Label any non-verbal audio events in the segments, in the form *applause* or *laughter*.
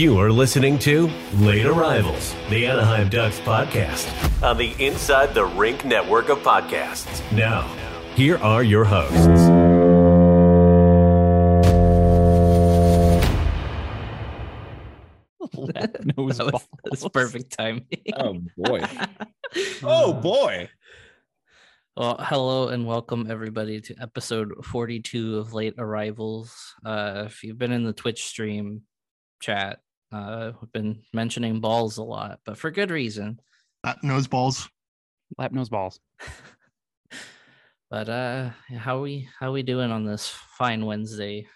You are listening to Late Arrivals, the Anaheim Ducks podcast on the Inside the Rink network of podcasts. Now, here are your hosts. *laughs* That was, that's perfect timing. Oh boy. *laughs* Oh boy. Well, hello and welcome everybody to episode 42 of Late Arrivals. Uh, if you've been in the Twitch stream chat, uh, we've been mentioning balls a lot, but for good reason. Lap knows balls. Lap knows balls. *laughs* But uh, how are we how we doing on this fine Wednesday?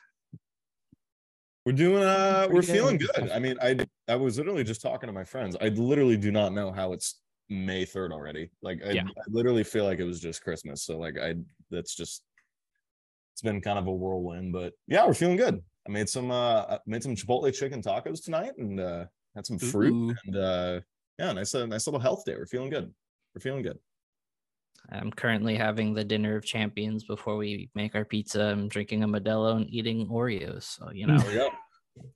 We're doing uh we're good. feeling good. I mean, I I was literally just talking to my friends. I literally do not know how it's May 3rd already. Like I, Yeah. I literally feel like it was just Christmas. So like I that's just it's been kind of a whirlwind, but yeah, we're feeling good. I made some uh I made some Chipotle chicken tacos tonight and uh had some fruit Ooh. and uh yeah, nice uh, nice little health day. We're feeling good. We're feeling good. I'm currently having the dinner of champions before we make our pizza. I'm drinking a Modelo and eating Oreos. So you know, There we go.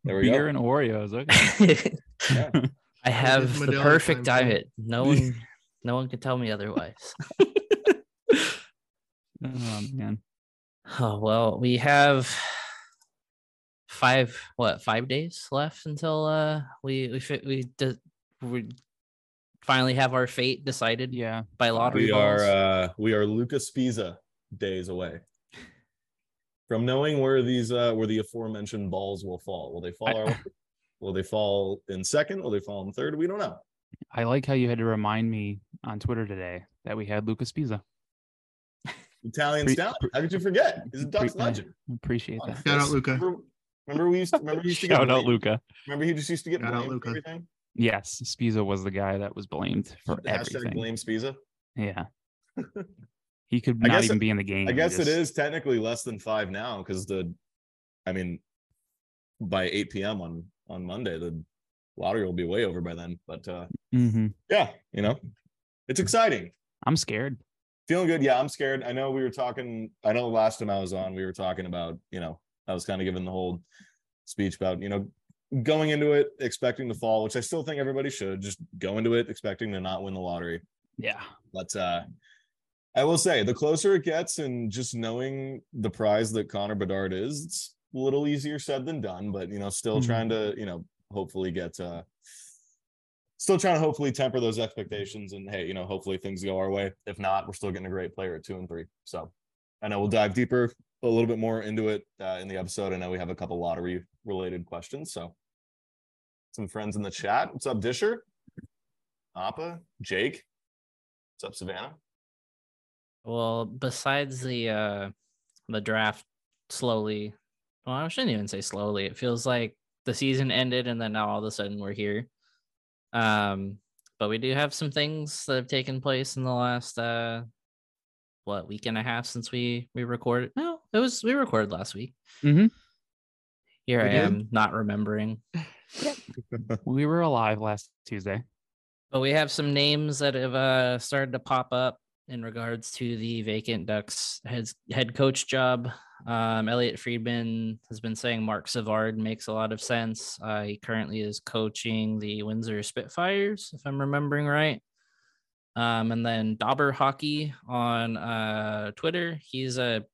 There we Beer go. and Oreos. Okay. Yeah. *laughs* I have the Modelo perfect time zone. diet. No one, *laughs* no one can tell me otherwise. *laughs* oh man. Oh well, we have five what five days left until uh we we fi- we de- we finally have our fate decided Yeah. by lottery we balls. are uh we are Lucas Sbisa days away from knowing where these uh where the aforementioned balls will fall. Will they fall our? Will they fall in second? Will they fall in third? We don't know. I like how you had to remind me on Twitter today that we had Luca Sbisa. Italian Pre- stout. How could you forget? He's a Ducks Pre- uh, legend. Appreciate that. Shout out, Luca. Remember, remember we used to remember he used to get Shout out? Luca. Remember he just used to get Shout out, blamed for Luca. everything. Yes, Sbisa was the guy that was blamed for Hashtag everything. blame Sbisa. Yeah. *laughs* He could not even it- be in the game. I guess it just- is technically less than five now because the, I mean, by 8 p.m. on on Monday, the lottery will be way over by then. But uh mm-hmm. yeah, you know, it's exciting. I'm scared. Feeling good. Yeah, I'm scared. I know we were talking. I know the last time I was on, we were talking about, you know, I was kind of giving the whole speech about, you know, going into it expecting to fall, which I still think everybody should just go into it expecting to not win the lottery. Yeah. But uh I will say the closer it gets and just knowing the prize that Connor Bedard is, it's a little easier said than done, but you know, still Mhm. trying to, you know, hopefully get uh still trying to hopefully temper those expectations and hey, you know, hopefully things go our way. If not, we're still getting a great player at two and three. So I know we'll dive deeper a little bit more into it uh, in the episode. I know we have a couple lottery related questions. So some friends in the chat. What's up, Disher? Appa, Jake. What's up, Savannah? well, besides the uh the draft slowly, well, I shouldn't even say slowly. It feels like the season ended and then now all of a sudden we're here. Um, but we do have some things that have taken place in the last uh what week and a half since we we recorded. No, it was we recorded last week. Mhm. Here We I did? am not remembering. *laughs* We were alive last Tuesday. But we have some names that have uh, started to pop up in regards to the vacant Ducks head head coach job. Um, Elliotte Friedman has been saying Marc Savard makes a lot of sense. Uh, he currently is coaching the Windsor Spitfires, if I'm remembering right. Um, and then Dobber Hockey on uh, Twitter. He's a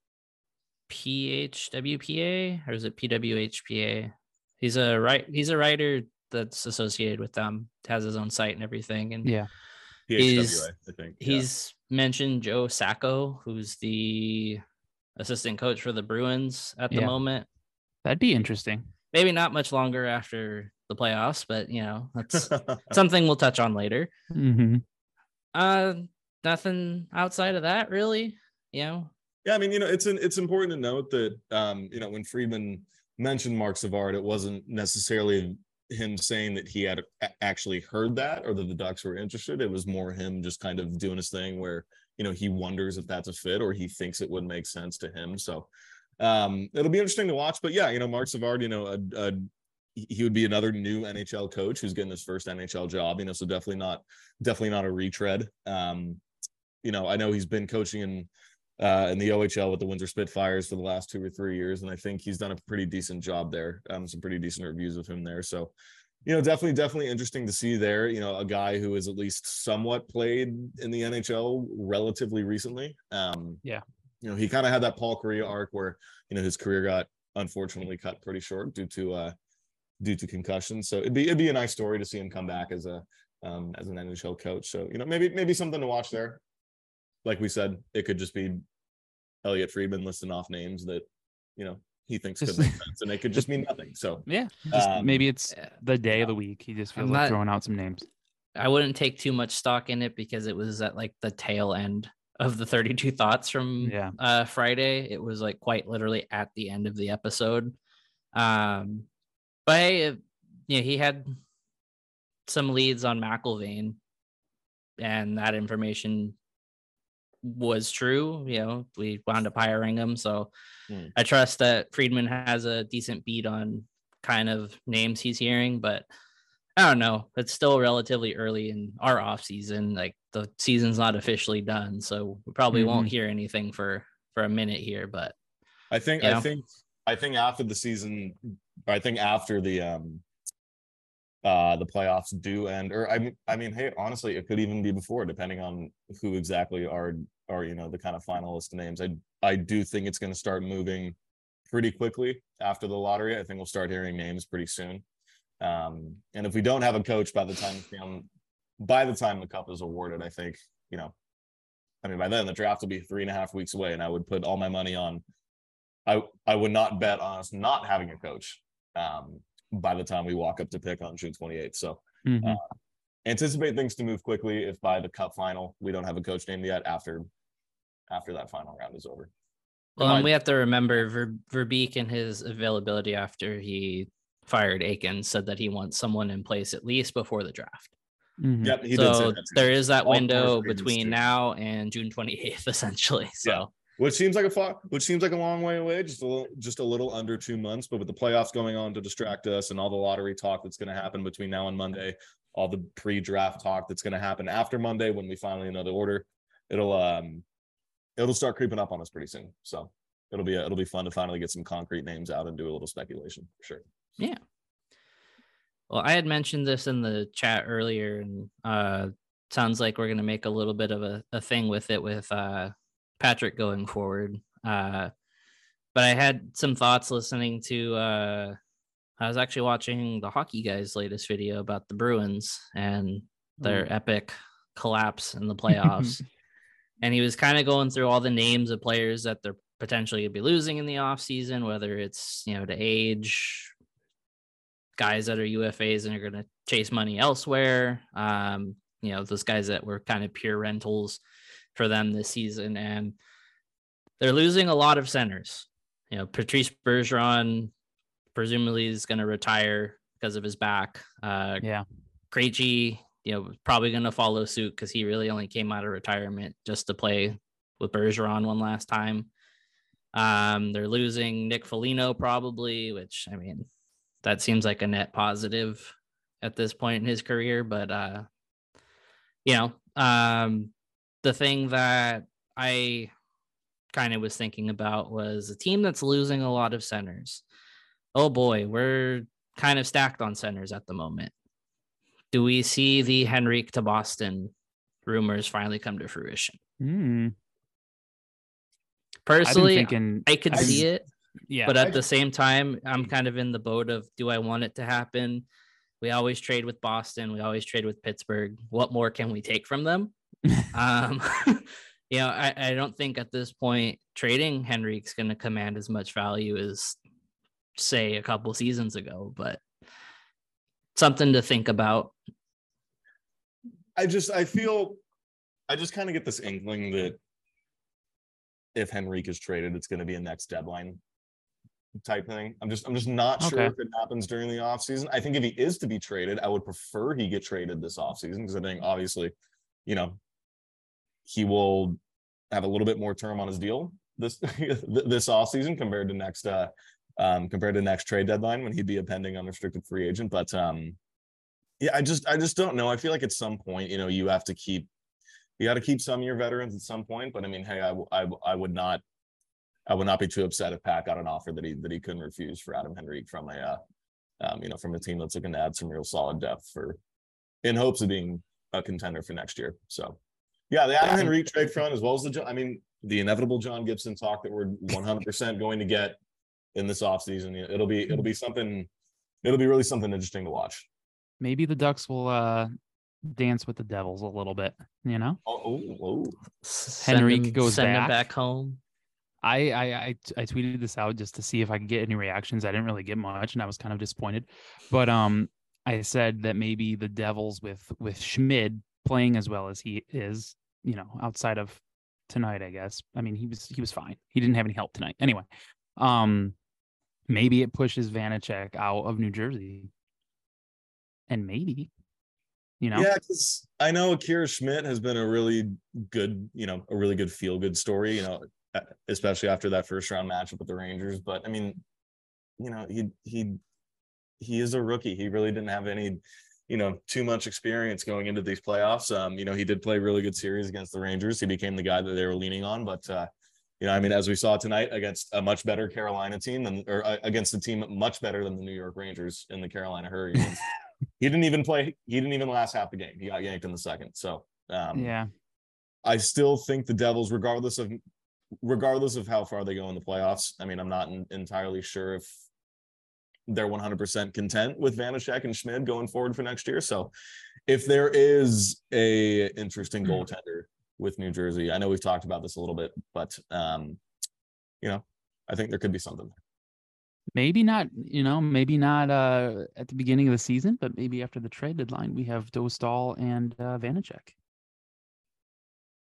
PHWPA or is it PWHPA? He's a right. He's a writer that's associated with them. Has his own site and everything. And Yeah. Is- PHWA, I think. yeah. he's mentioned Joe Sacco, who's the assistant coach for the Bruins at the Yeah. moment. That'd be interesting. Maybe not much longer after the playoffs, but you know that's *laughs* something we'll touch on later. hmm Uh, nothing outside of that, really. You know, Yeah, I mean, you know, it's an, it's important to note that um, you know, when Friedman mentioned Marc Savard, it wasn't necessarily him saying that he had actually heard that or that the Ducks were interested. It was more him just kind of doing his thing where, you know, he wonders if that's a fit or he thinks it would make sense to him. So um it'll be interesting to watch. But yeah, you know, Marc Savard, you know, a, a he would be another new NHL coach who's getting his first NHL job, you know, so definitely not definitely not a retread. Um, you know, I know he's been coaching in uh, in the OHL with the Windsor Spitfires for the last two or three years, and I think he's done a pretty decent job there. Um, some pretty decent reviews of him there. So, you know, definitely, definitely interesting to see there. You know, a guy who has at least somewhat played in the NHL relatively recently. Um, Yeah. You know, he kind of had that Paul Kariya arc where you know his career got unfortunately cut pretty short due to uh due to concussion. So it'd be it'd be a nice story to see him come back as a um as an NHL coach. So you know, maybe maybe something to watch there. Like we said, it could just be Elliotte Friedman listing off names that you know he thinks could Just- make *laughs* sense, and it could just mean nothing. So Yeah. Just Um, maybe it's the day of the week. He just feels I'm like not- throwing out some names. I wouldn't take too much stock in it because it was at like the tail end of the 32 thoughts from Yeah. uh Friday. It was like quite literally at the end of the episode. Um but hey, uh, yeah, he had some leads on McIlvain and that information was true. You know, we wound up hiring him. So Hmm. I trust that Friedman has a decent beat on kind of names he's hearing, but I don't know. It's still relatively early in our off season. Like the season's not officially done, so we probably won't hear anything for for a minute here. But I think. I think I think after the season, I think after the um uh the playoffs do end, or I mean I mean, hey, honestly, it could even be before, depending on who exactly are are you know the kind of finalist names. I I do think it's going to start moving pretty quickly after the lottery. I think we'll start hearing names pretty soon. Um, and if we don't have a coach by the time um, by the time the cup is awarded, I think you know, I mean, by then the draft will be three and a half weeks away, and I would put all my money on I I would not bet on us not having a coach um, by the time we walk up to pick on June 28th. So Mhm. uh, anticipate things to move quickly if by the cup final we don't have a coach named yet after after that final round is over. well, Am and I- we have to remember Ver, Verbeek and his availability after he fired Eakins said that he wants someone in place at least before the draft. Mhm. Yep, he did say so that there is that All window between too. now and June 28th, *laughs* essentially. So Yeah. Which seems like a far, which seems like a long way away, just a little, just a little under two months. But with the playoffs going on to distract us, and all the lottery talk that's going to happen between now and Monday, all the pre-draft talk that's going to happen after Monday when we finally know the order, it'll um, it'll start creeping up on us pretty soon. So it'll be it'll be fun to finally get some concrete names out and do a little speculation for sure. Yeah. Well, I had mentioned this in the chat earlier, and uh, sounds like we're going to make a little bit of a, a thing with it with uh, Patrick going forward. Uh, but I had some thoughts listening to. I was actually watching the hockey guys' latest video about the Bruins and their epic collapse in the *laughs* playoffs. and he was kind of going through all the names of players that they're potentially going to be losing in the offseason, whether it's, you know, to age, guys that are UFAs and are going to chase money elsewhere. Um, you know, those guys that were kind of pure rentals for them this season. And they're losing a lot of centers. You know, Patrice Bergeron presumably is going to retire because of his back. Uh, Yeah. Krejci, you know, probably going to follow suit because he really only came out of retirement just to play with Bergeron one last time. Um, they're losing Nick Foligno probably, which I mean, that seems like a net positive at this point in his career. But uh, you know, um, the thing that I kind of was thinking about was a team that's losing a lot of centers. Oh boy, we're kind of stacked on centers at the moment. Do we see the Henrique to Boston rumors finally come to fruition? Mm. I've Personally, thinking, I could I've- see it, yeah, but at I- the same time, I'm kind of in the boat of do I want it to happen? We always trade with Boston, we always trade with Pittsburgh. What more can we take from them? *laughs* um, *laughs* you know, I, I don't think at this point trading Henrique's going to command as much value as, say, a couple seasons ago, but something to think about. I just I feel I just kind of get this inkling that if Henrique is traded, it's going to be a next deadline type thing. I'm just I'm just not sure if it happens during the offseason. I think if he is to be traded, I would prefer he get traded this offseason because I think obviously, you know, he will have a little bit more term on his deal this *laughs* this offseason compared to next uh um compared to next trade deadline when he'd be a pending unrestricted free agent. But um yeah, I just I just don't know. I feel like at some point, you know, you have to keep you got to keep some of your veterans at some point. But I mean, hey, I, w- I, w- I would not I would not be too upset if Pat got an offer that he that he couldn't refuse for Adam Henrique from a uh, Um, you know, from a team that's looking to add some real solid depth for, in hopes of being a contender for next year. So, yeah, the Adam Henrique trade front as well as the, I mean, the inevitable John Gibson talk that we're 100% going to get in this offseason. You It'll be it'll be something. It'll be really something interesting to watch. Maybe the Ducks will uh dance with the Devils a little bit. You know, Oh, oh, oh. Send Henrique him- goes send him back. back home. I, I I I tweeted this out just to see if I could get any reactions. I didn't really get much, and I was kind of disappointed. But um, I said that maybe the Devils with with Schmid playing as well as he is, you know, outside of tonight, I guess. I mean, he was he was fine. He didn't have any help tonight. Anyway, um, maybe it pushes Vanecek out of New Jersey, and maybe, you know, Yeah, because I know Akira Schmid has been a really good, you know, a really good feel good story, you know, especially after that first round matchup with the Rangers. But I mean, you know, he he he is a rookie. He really didn't have any, you know, too much experience going into these playoffs. Um, you know, he did play really good series against the Rangers. He became the guy that they were leaning on, but uh, you know, I mean, as we saw tonight against a much better Carolina team than, or uh, against a team much better than the New York Rangers in the Carolina Hurricanes. *laughs* he didn't even play. He didn't even last half the game. He got yanked in the second. So um, yeah, I still think the Devils, regardless of regardless of how far they go in the playoffs. I mean, I'm not en- entirely sure if they're 100% content with Vanecek and Schmid going forward for next year. So if there is a interesting goaltender with New Jersey, I know we've talked about this a little bit, but um, you know, I think there could be something. maybe not. You know, maybe not uh at the beginning of the season, but maybe after the trade deadline, we have Dostal and uh, Vanecek.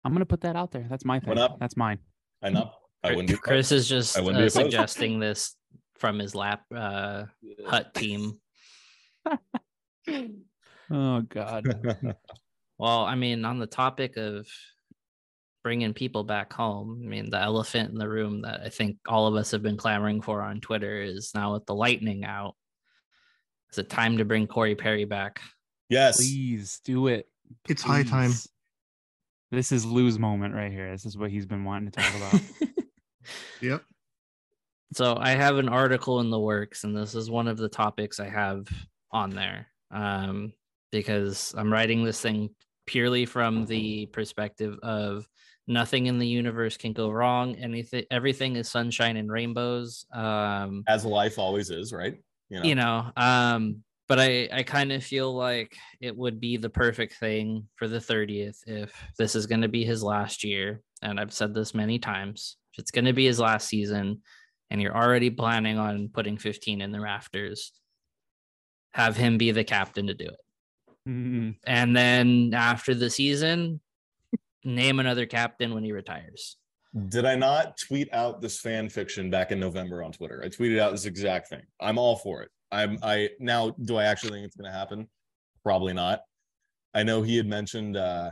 I'm gonna put that out there. That's my thing. Up? That's mine. I know. I wouldn't be Chris is just I wouldn't uh, opposed. suggesting this from his lap uh, *laughs* hut team. *laughs* Oh God. *laughs* Well, I mean, on the topic of bringing people back home, I mean, the elephant in the room that I think all of us have been clamoring for on Twitter is now with the lightning out. Is it time to bring Corey Perry back? yes. Please do it. It's high time. This is Lou's moment right here. This is what he's been wanting to talk about. *laughs* Yep. So I have an article in the works, and this is one of the topics I have on there. Um, because I'm writing this thing purely from the perspective of nothing in the universe can go wrong. Anything, everything is sunshine and rainbows. Um, As life always is, right? You know. you know um but i i kind of feel like it would be the perfect thing for the 30th if this is going to be his last year and i've said this many times if it's going to be his last season and you're already planning on putting 15 in the rafters have him be the captain to do it Mm, and then after the season name another captain when he retires Did I not tweet out this fan fiction back in November on Twitter? I tweeted out this exact thing. I'm all for it. I'm I now do I actually think it's gonna happen? Probably not. I know he had mentioned uh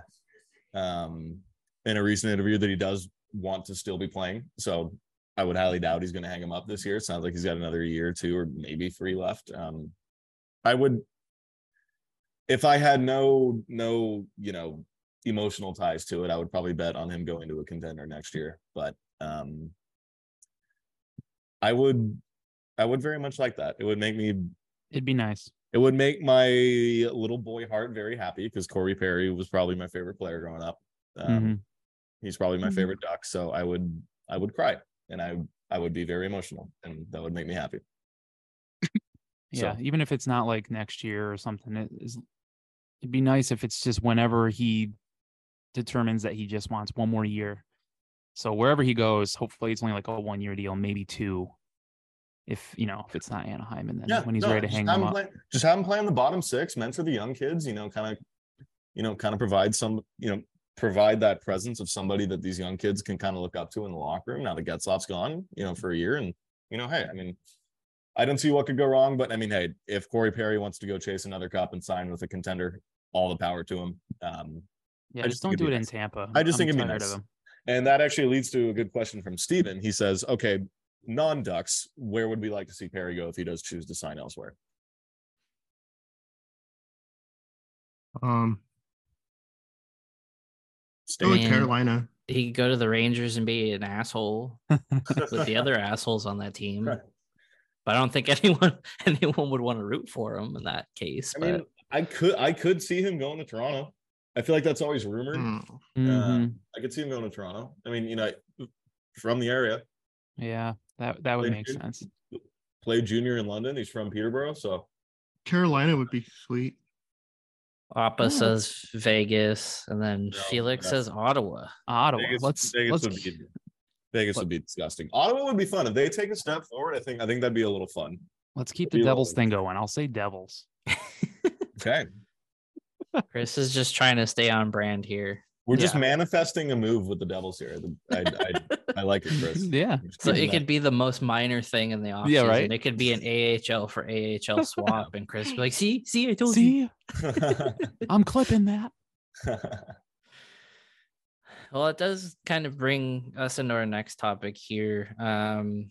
um in a recent interview that he does want to still be playing. So I would highly doubt he's gonna hang him up this year. It sounds like he's got another year or two or maybe three left. Um I would if I had no no, you know, emotional ties to it, I would probably bet on him going to a contender next year. But um I would I would very much like that. It would make me It'd be nice. it would make my little boy heart very happy because Corey Perry was probably my favorite player growing up. Um, Mhm. He's probably my Mhm. favorite duck. So I would I would cry and I I would be very emotional and that would make me happy. *laughs* Yeah, So- even if it's not like next year or something, it is. It'd be nice if it's just whenever he determines that he just wants one more year. So wherever he goes, hopefully it's only like a one year deal, maybe two. If you know, if it's not Anaheim, and then when he's no, ready to hang them up. play- just have him play in the bottom six, mentor the young kids, you know, kind of, you know, kind of provide some, you know, provide that presence of somebody that these young kids can kind of look up to in the locker room now that Getzlaf's gone, you know, for a year. And, you know, hey, I mean, I don't see what could go wrong, but I mean, hey, if Corey Perry wants to go chase another cup and sign with a contender, all the power to him. Um, Yeah, I just just don't do be it in. Tampa. I just I'm think it'd be tired nice. of him. And that actually leads to a good question from Steven. He says, okay, non Ducks, where would we like to see Perry go if he does choose to sign elsewhere? Um, Stay go with Carolina. he could go to the rangers and be an asshole *laughs* with the other assholes on that team Right. But I don't think *laughs* anyone anyone would want to root for him in that case. I but mean, I could I could see him going to Toronto. I feel like that's always rumored. Hmm. Mhm. I could see him going to Toronto. I mean, you know, from the area, yeah, that that would Played make jun- sense. played junior in London. He's from Peterborough, so Carolina would be sweet. Appa Oh. says Vegas, and then No, Felix that's- says Ottawa. Ottawa. Vegas, let's Vegas let's would be Vegas What- would be disgusting. Ottawa would be fun if they take a step forward. I think I think that'd be a little fun. let's keep be the Devils little- thing going. I'll say Devils. *laughs* *laughs* Okay, Chris is just trying to stay on brand here. we're just manifesting a move with the Devils here. I I, I like it, Chris. *laughs* Yeah. So it that. could be the most minor thing in the offseason. Yeah, right. It could be an AHL for AHL swap, and Chris be like, "See, see, I told you." I'm clipping that. Well, it does kind of bring us into our next topic here. Um,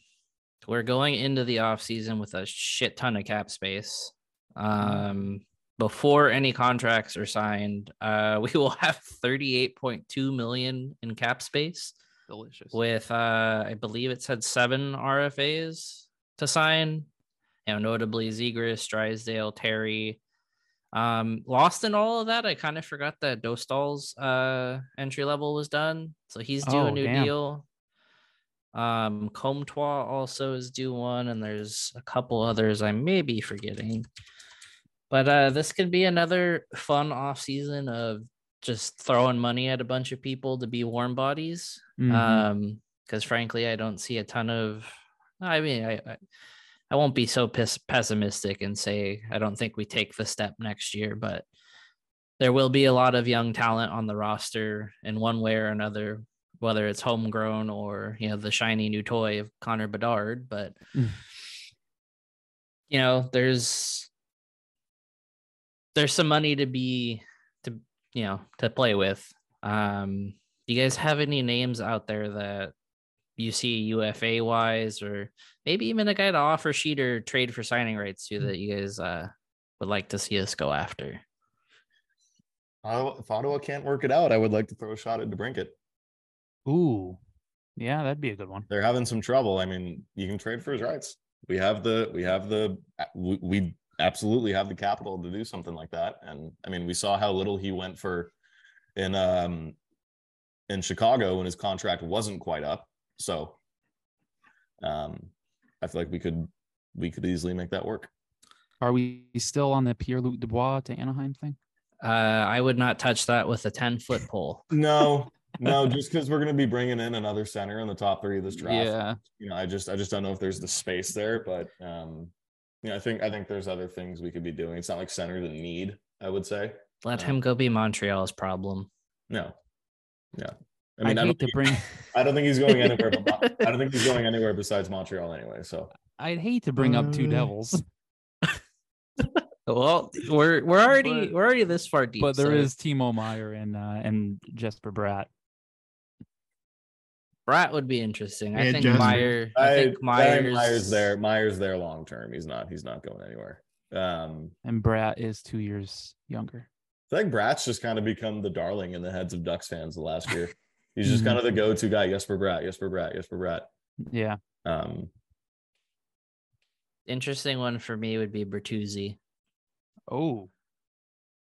we're going into the off season with a shit ton of cap space. Um, before any contracts are signed, uh, *laughs* we will have 38.2 million in cap space Delicious. with uh, I believe it said seven RFAs to sign. You know, notably Zegras, Drysdale, Terry. Um, lost in all of that, I kind of forgot that Dostal's uh entry level was done, so he's due Oh, a new damn. deal. Um, Comtois also is due one, and there's a couple others I may be forgetting. But uh, this could be another fun off season of just throwing money at a bunch of people to be warm bodies Mhm. um because frankly i don't see a ton of i mean i i, I won't be so pes- pessimistic and say i don't think we take the step next year but there will be a lot of young talent on the roster in one way or another whether it's homegrown or you know the shiny new toy of connor bedard but Mm. you know there's there's some money to be to you know to play with um do you guys have any names out there that you see UFA wise, or maybe even a guy to offer sheet or trade for signing rights to that you guys uh, would like to see us go after? Ottawa- if Ottawa can't work it out, I would like to throw a shot at DeBrincat. Ooh, yeah, that'd be a good one. They're having some trouble. I mean, you can trade for his rights. We have the we have the we, we absolutely have the capital to do something like that. And I mean, we saw how little he went for in um in Chicago when his contract wasn't quite up. So um I feel like we could we could easily make that work. Are we still on the Pierre Luc Dubois to Anaheim thing? Uh, I would not touch that with a 10 foot pole. *laughs* No, no, just because we're going to be bringing in another center in the top three of this draft. Yeah. You know, I just, I just don't know if there's the space there, but um, you know, I think, I think there's other things we could be doing. It's not like center the need. I would say Let Yeah. him go be Montreal's problem. no, yeah. I I mean, I, would don't hate to think, bring *laughs* I don't think he's going anywhere. But I don't think he's going anywhere besides Montreal anyway. So I'd hate to bring up two Uh, devils, *laughs* Well, we're we're already But- we're already this far deep. but there so is Timo Meier and uh, and Jesper Bratt. Brat would be interesting. I Yeah, think Jasper. Meier. I, I, think Myers, Myers. Myers there. Meier's there long term. He's not. He's not going anywhere. Um, And Bratt is two years younger. I think Bratt's just kind of become the darling in the heads of Ducks fans the last year. *laughs* He's just Mhm. kind of the go-to guy. yes Jesper Bratt. Jesper Bratt. Jesper Bratt. Yeah. Um, Interesting one for me would be Bertuzzi. Oh,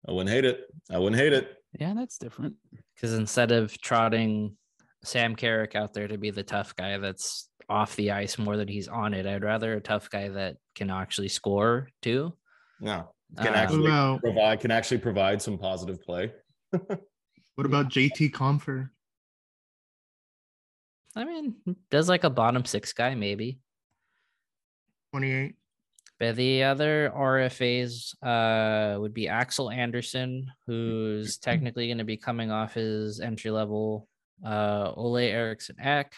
I wouldn't hate it. I wouldn't hate it. yeah, that's different. because instead of trotting Sam Carrick out there to be the tough guy that's off the ice more than he's on it, I'd rather a tough guy that can actually score too. No, can Uh, actually about provide. Can actually provide some positive play. *laughs* what about JT Compher? I mean, does like a bottom six guy maybe. 28. But the other RFAs uh, would be Axel Anderson, who's *laughs* technically going to be coming off his entry level, uh, Ole Eriksson Ek,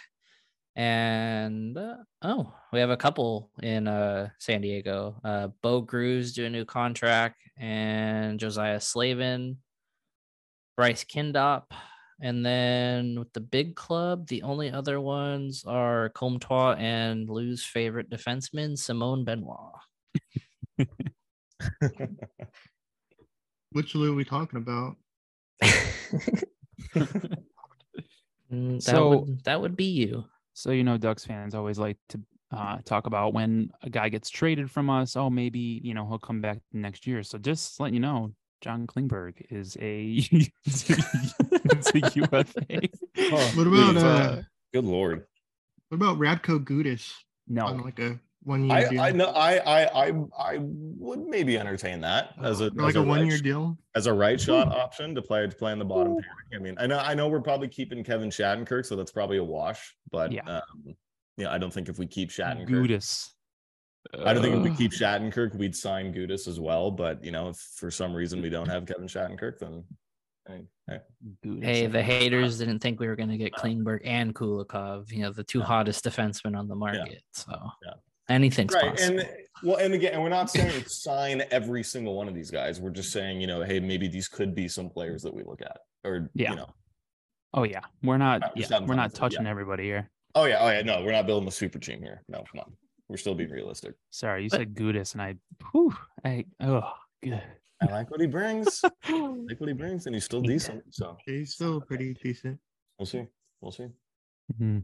and uh, oh, we have a couple in uh, San Diego. Uh, Bo Groulx do a new contract, and Josiah Slavin, Bryce Kindopp. And then with the big club, the only other ones are Comtois and Lou's favorite defenseman, Simon Benoit. *laughs* Which Lou are we talking about? Mm, that So- would that would be you. So you know, Ducks fans always like to uh, talk about when a guy gets traded from us. Oh, maybe you know he'll come back next year. So just letting you know, John Klingberg is a, *laughs* is a UFA. *laughs* Huh. What about Dude, uh, Good lord. what about Radko Gudas on No, like a one year I deal? I know I I I I would maybe entertain that as a like as a right one year sh- deal. as a right shot option to play to play in the bottom pairing. I mean, I know I know we're probably keeping Kevin Shattenkirk, so that's probably a wash. But Yeah. um, yeah, I don't think if we keep Shattenkirk, Gudas. I don't think if we Uh, keep Shattenkirk, we'd sign Gudas as well. But you know, if for some reason we don't have Kevin Shattenkirk, then hey, hey. Hey, the think. haters didn't think we were going to get Klingberg and Kulikov, you know, the two Yeah. hottest defensemen on the market. So Yeah. anything's right possible. and well and again and we're not saying sign every single one of these guys we're just saying you know hey maybe these could be some players that we look at or Yeah. you know Oh yeah, we're not. Yeah, we're not touching yeah. everybody here. oh yeah oh yeah no we're not building a super team here no come on we're still being realistic Sorry, you But- said Gudas, and I. Whew, I. Oh, good. i like what he brings *laughs* I like what he brings and he's still Yeah. decent so He's still pretty decent. we'll see we'll see Mhm.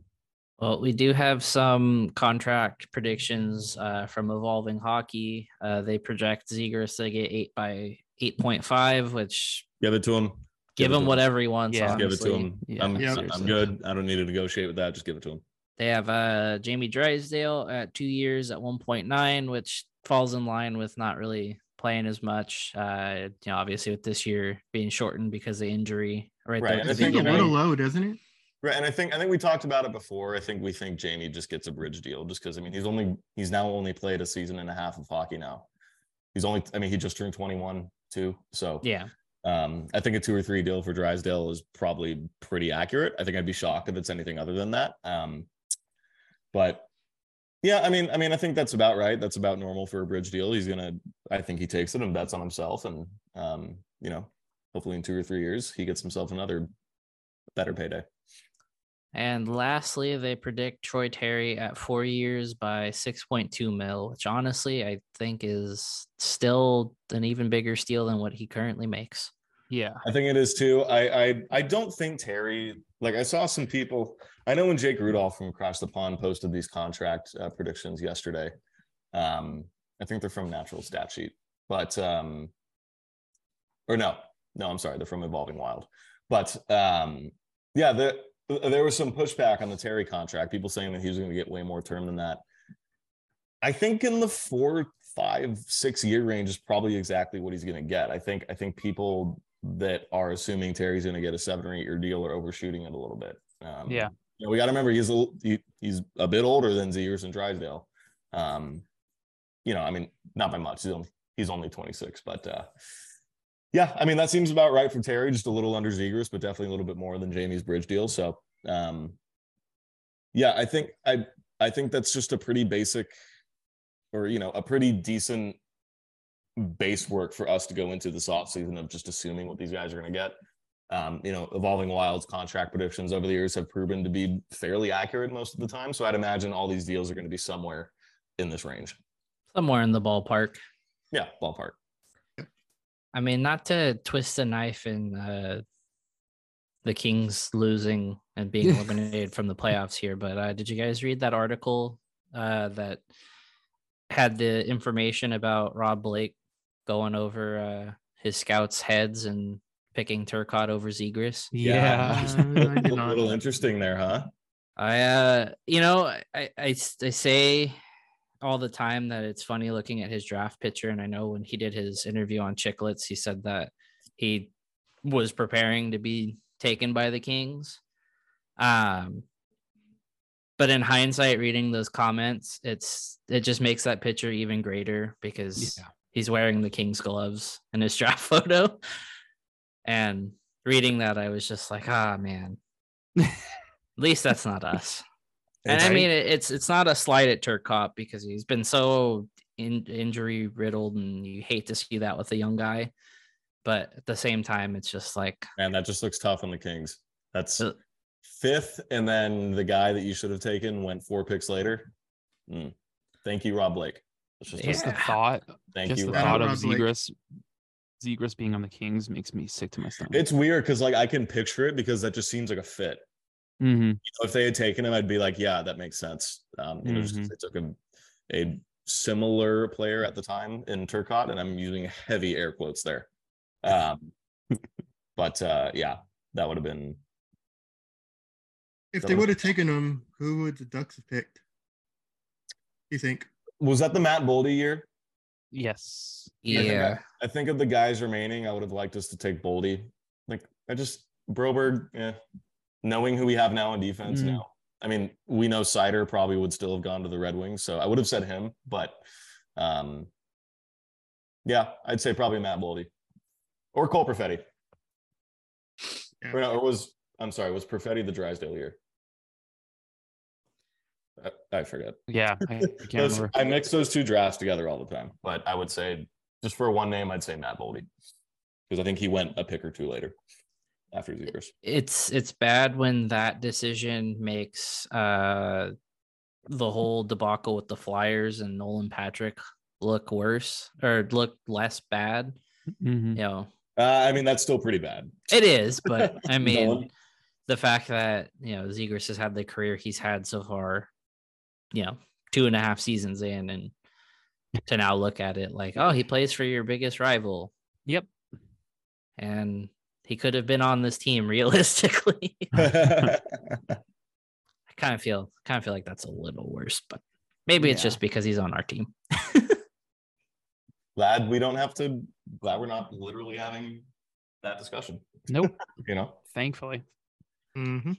Well, we do have some contract predictions uh, from Evolving Hockey. Uh, they project Zegras to get eight by eight point five, which give it to him give it to him whatever he wants. Yeah. Just give it to him Yeah, I'm, I'm good i don't need to negotiate with that just give it to him They have uh, Jamie Drysdale at two years at one point nine, which falls in line with not really playing as much. Uh, you know, obviously with this year being shortened because of injury. Right, Right, there and I the I think a little low, doesn't it? Right, and I think I think we talked about it before. I think we think Jamie just gets a bridge deal just because I mean he's only he's now only played a season and a half of hockey now. He's only I mean he just turned 21 too. So Yeah. um I think a two or three deal for Drysdale is probably pretty accurate. I think I'd be shocked if it's anything other than that. Um but yeah, I mean I mean I think that's about right. That's about normal for a bridge deal. He's gonna I think he takes it and bets on himself and um you know hopefully in two or three years he gets himself another better payday. And lastly, they predict Troy Terry at four years by 6.2 mil, which honestly I think is still an even bigger steal than what he currently makes. Yeah. I think it is too. I I I don't think Terry like I saw some people. I know when Jake Rudolph from across the pond posted these contract uh, predictions yesterday. Um, I think they're from Natural Stat Sheet, but um, or no, no, I'm sorry, they're from Evolving Wild. But um, yeah, the, there was some pushback on the Terry contract. People saying that he was going to get way more term than that. I think in the four, five, six year range is probably exactly what he's going to get. I think I think people that are assuming Terry's going to get a seven or eight year deal or overshooting it a little bit. Um, Yeah. You know, we got to remember he's a he, he's a bit older than Zegras and Drysdale. Um, you know, I mean, not by much. He's only he's only 26, but uh, yeah, I mean that seems about right for Terry. Just a little under Zegras, but definitely a little bit more than Jamie's bridge deal. So um, yeah, I think I I think that's just a pretty basic, or you know, a pretty decent base work for us to go into this offseason of just assuming what these guys are going to get. Um, you know, evolving wilds contract predictions over the years have proven to be fairly accurate most of the time. So I'd imagine all these deals are going to be somewhere in this range. Somewhere in the ballpark. Yeah, ballpark. I mean, not to twist the knife in uh, the Kings losing and being *laughs* eliminated from the playoffs here, but uh, did you guys read that article uh, that had the information about Rob Blake going over uh, his scouts' heads and picking Turcotte over Zegras? Yeah. *laughs* I a did little interesting there, huh? I, uh, you know, I, I say all the time that it's funny looking at his draft picture. And I know when he did his interview on Chiclets, he said that he was preparing to be taken by the Kings. Um, but in hindsight, reading those comments, it's it just makes that picture even greater because Yeah. He's wearing the Kings gloves in his *laughs* draft photo. And reading that, I was just like, ah, man. At least that's not us. *laughs* And I mean, it's it's not a slight at Turcotte because he's been so in, injury riddled, and you hate to see that with a young guy. But at the same time, it's just like man, that just looks tough on the Kings. That's Uh, fifth, and then the guy that you should have taken went four picks later. Hmm. Thank you, Rob Blake. Let's just Just the thought, thank just you, the Rob. thought of Rob Blake. Zegras, Zegras being on the Kings makes me sick to my stomach. It's weird because like I can picture it because that just seems like a fit. hmm if they had taken him, I'd be like, yeah, that makes sense. Um, you know, just 'cause they took a, a similar player at the time in Turcotte, and I'm using heavy air quotes there. Um, *laughs* but uh, yeah, that would have been If they would have taken him, who would the Ducks have picked? Do you think? Was that the Matt Boldy year? Yes. I think I- Yeah. I think of the guys remaining, I would have liked us to take Boldy. Like I just Broberg, yeah. Knowing who we have now on defense Mm. now. I mean, we know Seider probably would still have gone to the Red Wings, so I would have said him, but um yeah, I'd say probably Matt Boldy. Or Cole Perfetti. Yeah. Or, no, or was I'm sorry, was Perfetti the Drysdale year? I, I forget. Yeah. I, I *laughs* can't Those- remember. I mix those two drafts together all the time, but I would say just for one name, I'd say Matt Boldy because I think he went a pick or two later after Zegras. it's it's bad when that decision makes uh the whole debacle with the Flyers and Nolan Patrick look worse or look less bad. Mhm. You know, Uh, I mean, that's still pretty bad. it is, but I *laughs* mean, Nolan. the fact that you know Zegras has had the career he's had so far, you know, two and a half seasons in, and to now look at it like, oh, he plays for your biggest rival, Yep. and he could have been on this team *laughs* realistically. *laughs* I kind of feel kind of feel like that's a little worse, but maybe it's just because he's on our team. *laughs* glad we don't have to. Glad we're not literally having that discussion. Nope. You know, Thankfully. Mm-hmm.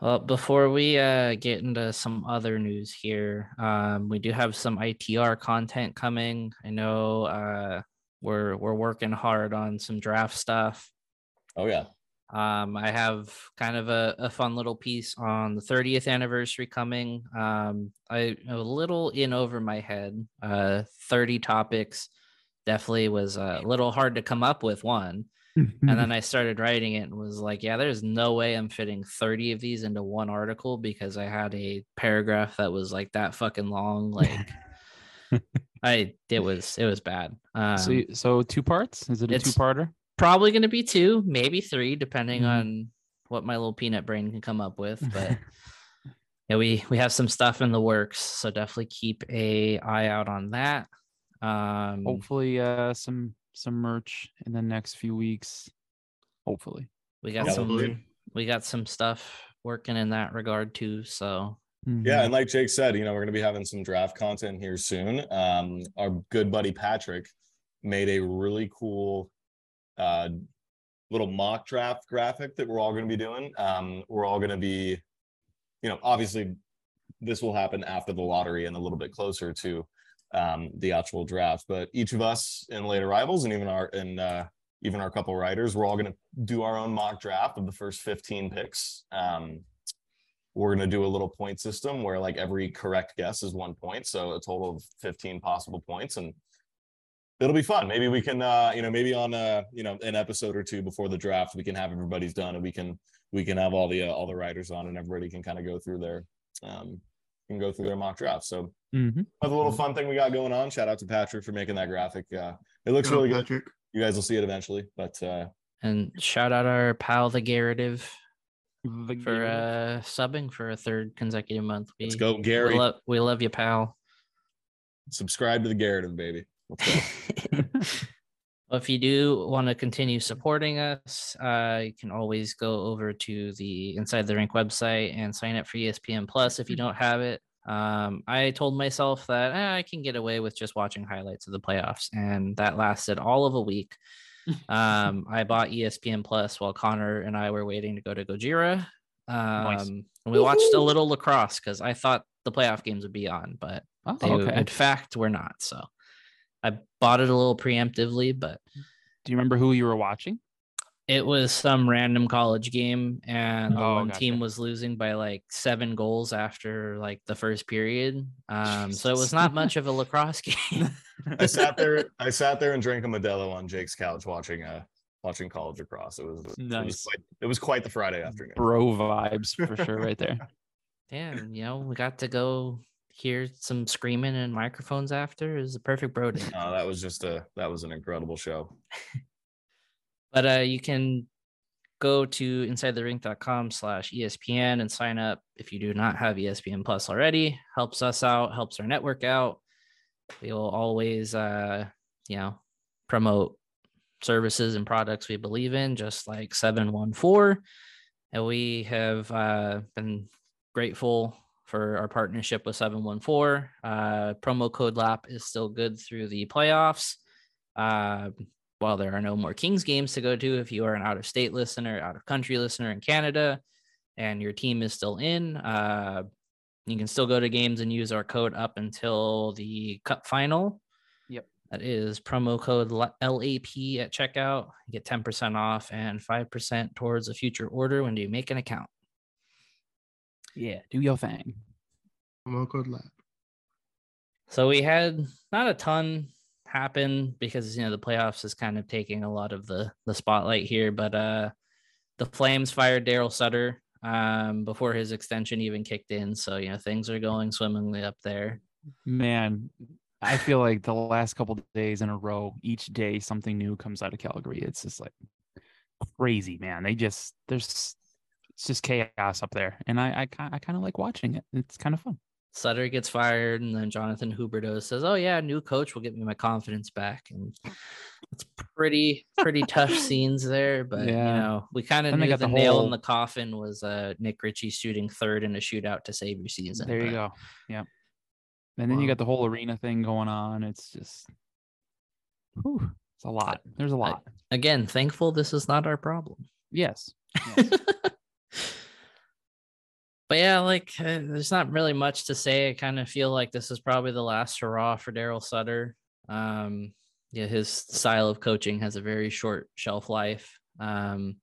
Well, before we uh, get into some other news here, um, we do have some ITR content coming. I know uh, we're we're working hard on some draft stuff. oh yeah, Um, I have kind of a, a fun little piece on the 30th anniversary coming. Um, I a little in over my head. Uh, 30 topics definitely was a little hard to come up with one. And *laughs* then I started writing it and was like, yeah, there's no way I'm fitting 30 of these into one article because I had a paragraph that was like that fucking long. *laughs* Like I it was it was bad. Um, so, so two parts? Is it a two-parter? probably going to be two, maybe three, depending Mhm. on what my little peanut brain can come up with. *laughs* But yeah, we we have some stuff in the works, so definitely keep a eye out on that. Um, Hopefully, uh, some some merch in the next few weeks. Hopefully. we got Yeah, some we got some stuff working in that regard too. So yeah. Mhm. And like Jake said, you know, we're gonna be having some draft content here soon. Um, our good buddy Patrick made a really cool uh little mock draft graphic that we're all going to be doing. Um, we're all going to be, you know, obviously this will happen after the lottery and a little bit closer to um, the actual draft. But each of us in late arrivals and even our and uh, even our couple writers, we're all going to do our own mock draft of the first 15 picks. Um, we're going to do a little point system where like every correct guess is one point, so a total of 15 possible points and it'll be fun. Maybe we can, uh, you know, maybe on, uh, you know, an episode or two before the draft, we can have everybody's done and we can, we can have all the, uh, all the writers on and everybody can kind of go through their, um, can go through their mock draft. So Mhm. another little fun thing we got going on. Shout out to Patrick for making that graphic. Uh, it looks really good. Patrick. You guys will see it eventually, but, uh, and shout out our pal the Garrative The for uh subbing for a third consecutive month. We, let's go, We Gary. love, we love you, pal. Subscribe to the Garrett baby. *laughs* Well, if you do want to continue supporting us, uh, you can always go over to the Inside the Rink website and sign up for ESPN Plus if you don't have it. Um, I told myself that eh, I can get away with just watching highlights of the playoffs, and that lasted all of a week. *laughs* Um, I bought ESPN Plus while Connor and I were waiting to go to Gojira. Um, and we watched a little lacrosse because I thought the playoff games would be on, but Oh, they, okay. in fact, we're not. So I bought it a little preemptively, but Do you remember who you were watching? it was some random college game, and the Oh, one team was losing by like seven goals after like the first period. Um, so it was not much of a *laughs* lacrosse game. I sat there. *laughs* I sat there and drank a Modelo on Jake's couch watching a watching college across. It was It was Nice. quite, it was quite the Friday afternoon. Bro vibes for sure, right there. *laughs* yeah, and, you know, we got to go hear some screaming and microphones after. is a perfect bro day. Uh, that was just a that was an incredible show. *laughs* but uh you can go to insidetherink.com slash espn and sign up if you do not have espn plus already helps us out helps our network out we will always uh you know promote services and products we believe in just like 714 and we have uh, been grateful for our partnership with 714 uh, promo code lap is still good through the playoffs uh, while there are no more Kings games to go to, if you are an out of state listener, out of country listener in Canada, and your team is still in, uh, you can still go to games and use our code up until the cup final. Yep. That is promo code LAP at checkout. You get 10% off and 5% towards a future order when you make an account. Yeah, do your thing. Promo code lap. So we had not a ton happen because you know the playoffs is kind of taking a lot of the the spotlight here. But uh the Flames fired Daryl Sutter um before his extension even kicked in. So you know things are going swimmingly up there. Man, I feel like the last couple of days in a row, each day something new comes out of Calgary. It's just like crazy, man. They just there's it's just chaos up there, and I I, I kind of like watching it. It's kind of fun. Sutter gets fired, and then Jonathan Huberdeau says, "Oh yeah, new coach will get me my confidence back." And it's pretty pretty tough *laughs* scenes there, but Yeah. you know we kind of knew got the, the nail whole- in the coffin was uh, Nick Ritchie shooting third in a shootout to save your season. There you go. Yep. And then you got the whole arena thing going on. It's just, whew, it's a lot. There's a lot. Again, thankful this is not our problem. Yes. *laughs* But yeah, like uh, there's not really much to say. I kind of feel like this is probably the last hurrah for Daryl Sutter. Um, yeah, his style of coaching has a very short shelf life. Um,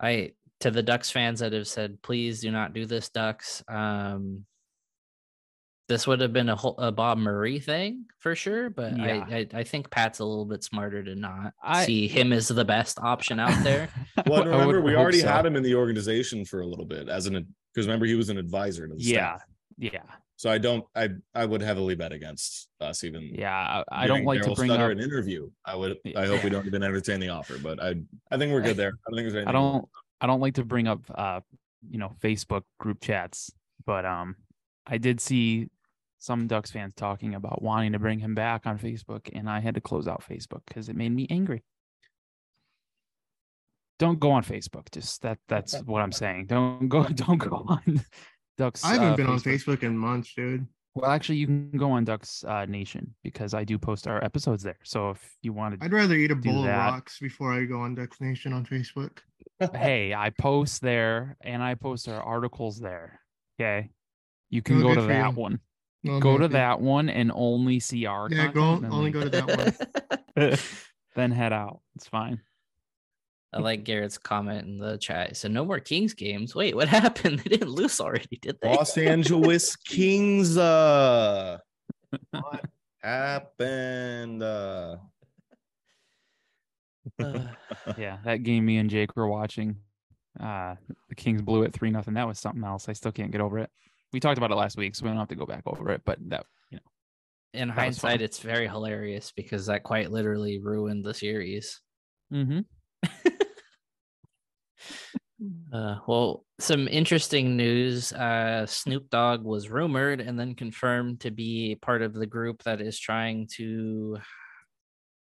I to the Ducks fans that have said, please do not do this, Ducks. Um, this would have been a, whole, a Bob Murray thing for sure, but Yeah. I, I I think Pat's a little bit smarter to not I- see him as the best option out there. *laughs* Well, remember, would we already so. had him in the organization for a little bit as an because remember he was an advisor to the Yeah. staff. Yeah. So I don't I I would heavily bet against us even Yeah. I, I don't giving like to bring Sutter up, an interview. I would I hope we don't even entertain the offer, but I I think we're good there. I don't think there's anything I don't, I don't like to bring up, uh, you know, Facebook group chats, but, um, I did see some Ducks fans talking about wanting to bring him back on Facebook, and I had to close out Facebook because it made me angry. Don't go on Facebook. Just that. That's *laughs* what I'm saying. Don't go. *laughs* Don't go on Ducks. I haven't uh, been on Facebook in months, dude. Well, actually, you can go on Ducks uh, Nation because I do post our episodes there. So if you wanted, I'd rather eat a bowl of rocks before I go on Ducks Nation on Facebook. *laughs* hey, I post there and I post our articles there. Okay, you can go to that you. one. Well, go no, to that one and only see our. Yeah, go and then only go to that one. *laughs* then head out. It's fine. I like Garrett's comment in the chat. So "No more Kings games." Wait, what *laughs* happened? They didn't lose already, did they? Los Angeles *laughs* Kings uh what happened? Uh Uh, Yeah, that game me and Jake were watching. Uh, the Kings blew it three nothing. That was something else. I still can't get over it. We talked about it last week, so we don't have to go back over it. But that, you know, in hindsight, it's very hilarious because that quite literally ruined the series. Mm-hmm. *laughs* Uh, well, some interesting news. Uh, Snoop Dogg was rumored and then confirmed to be part of the group that is trying to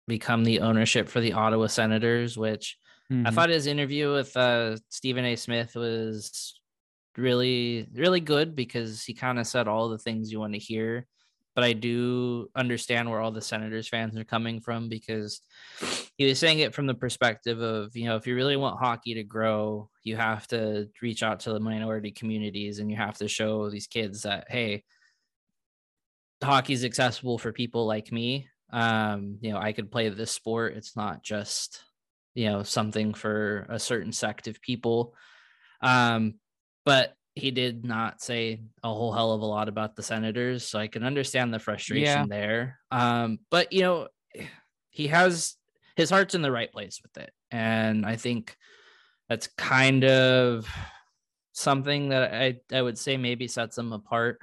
become the ownership for the Ottawa Senators, which I Mhm. thought his interview with uh, Stephen A. Smith was really, really good because he kind of said all the things you want to hear. But I do understand where all the Senators fans are coming from because he was saying it from the perspective of, you know, if you really want hockey to grow, you have to reach out to the minority communities and you have to show these kids that, hey, hockey is accessible for people like me. Um, you know, I could play this sport. It's not just you know something for a certain sect of people um but he did not say a whole hell of a lot about the senators so i can understand the frustration Yeah. there um but you know he has his heart's in the right place with it and i think that's kind of something that i i would say maybe sets him apart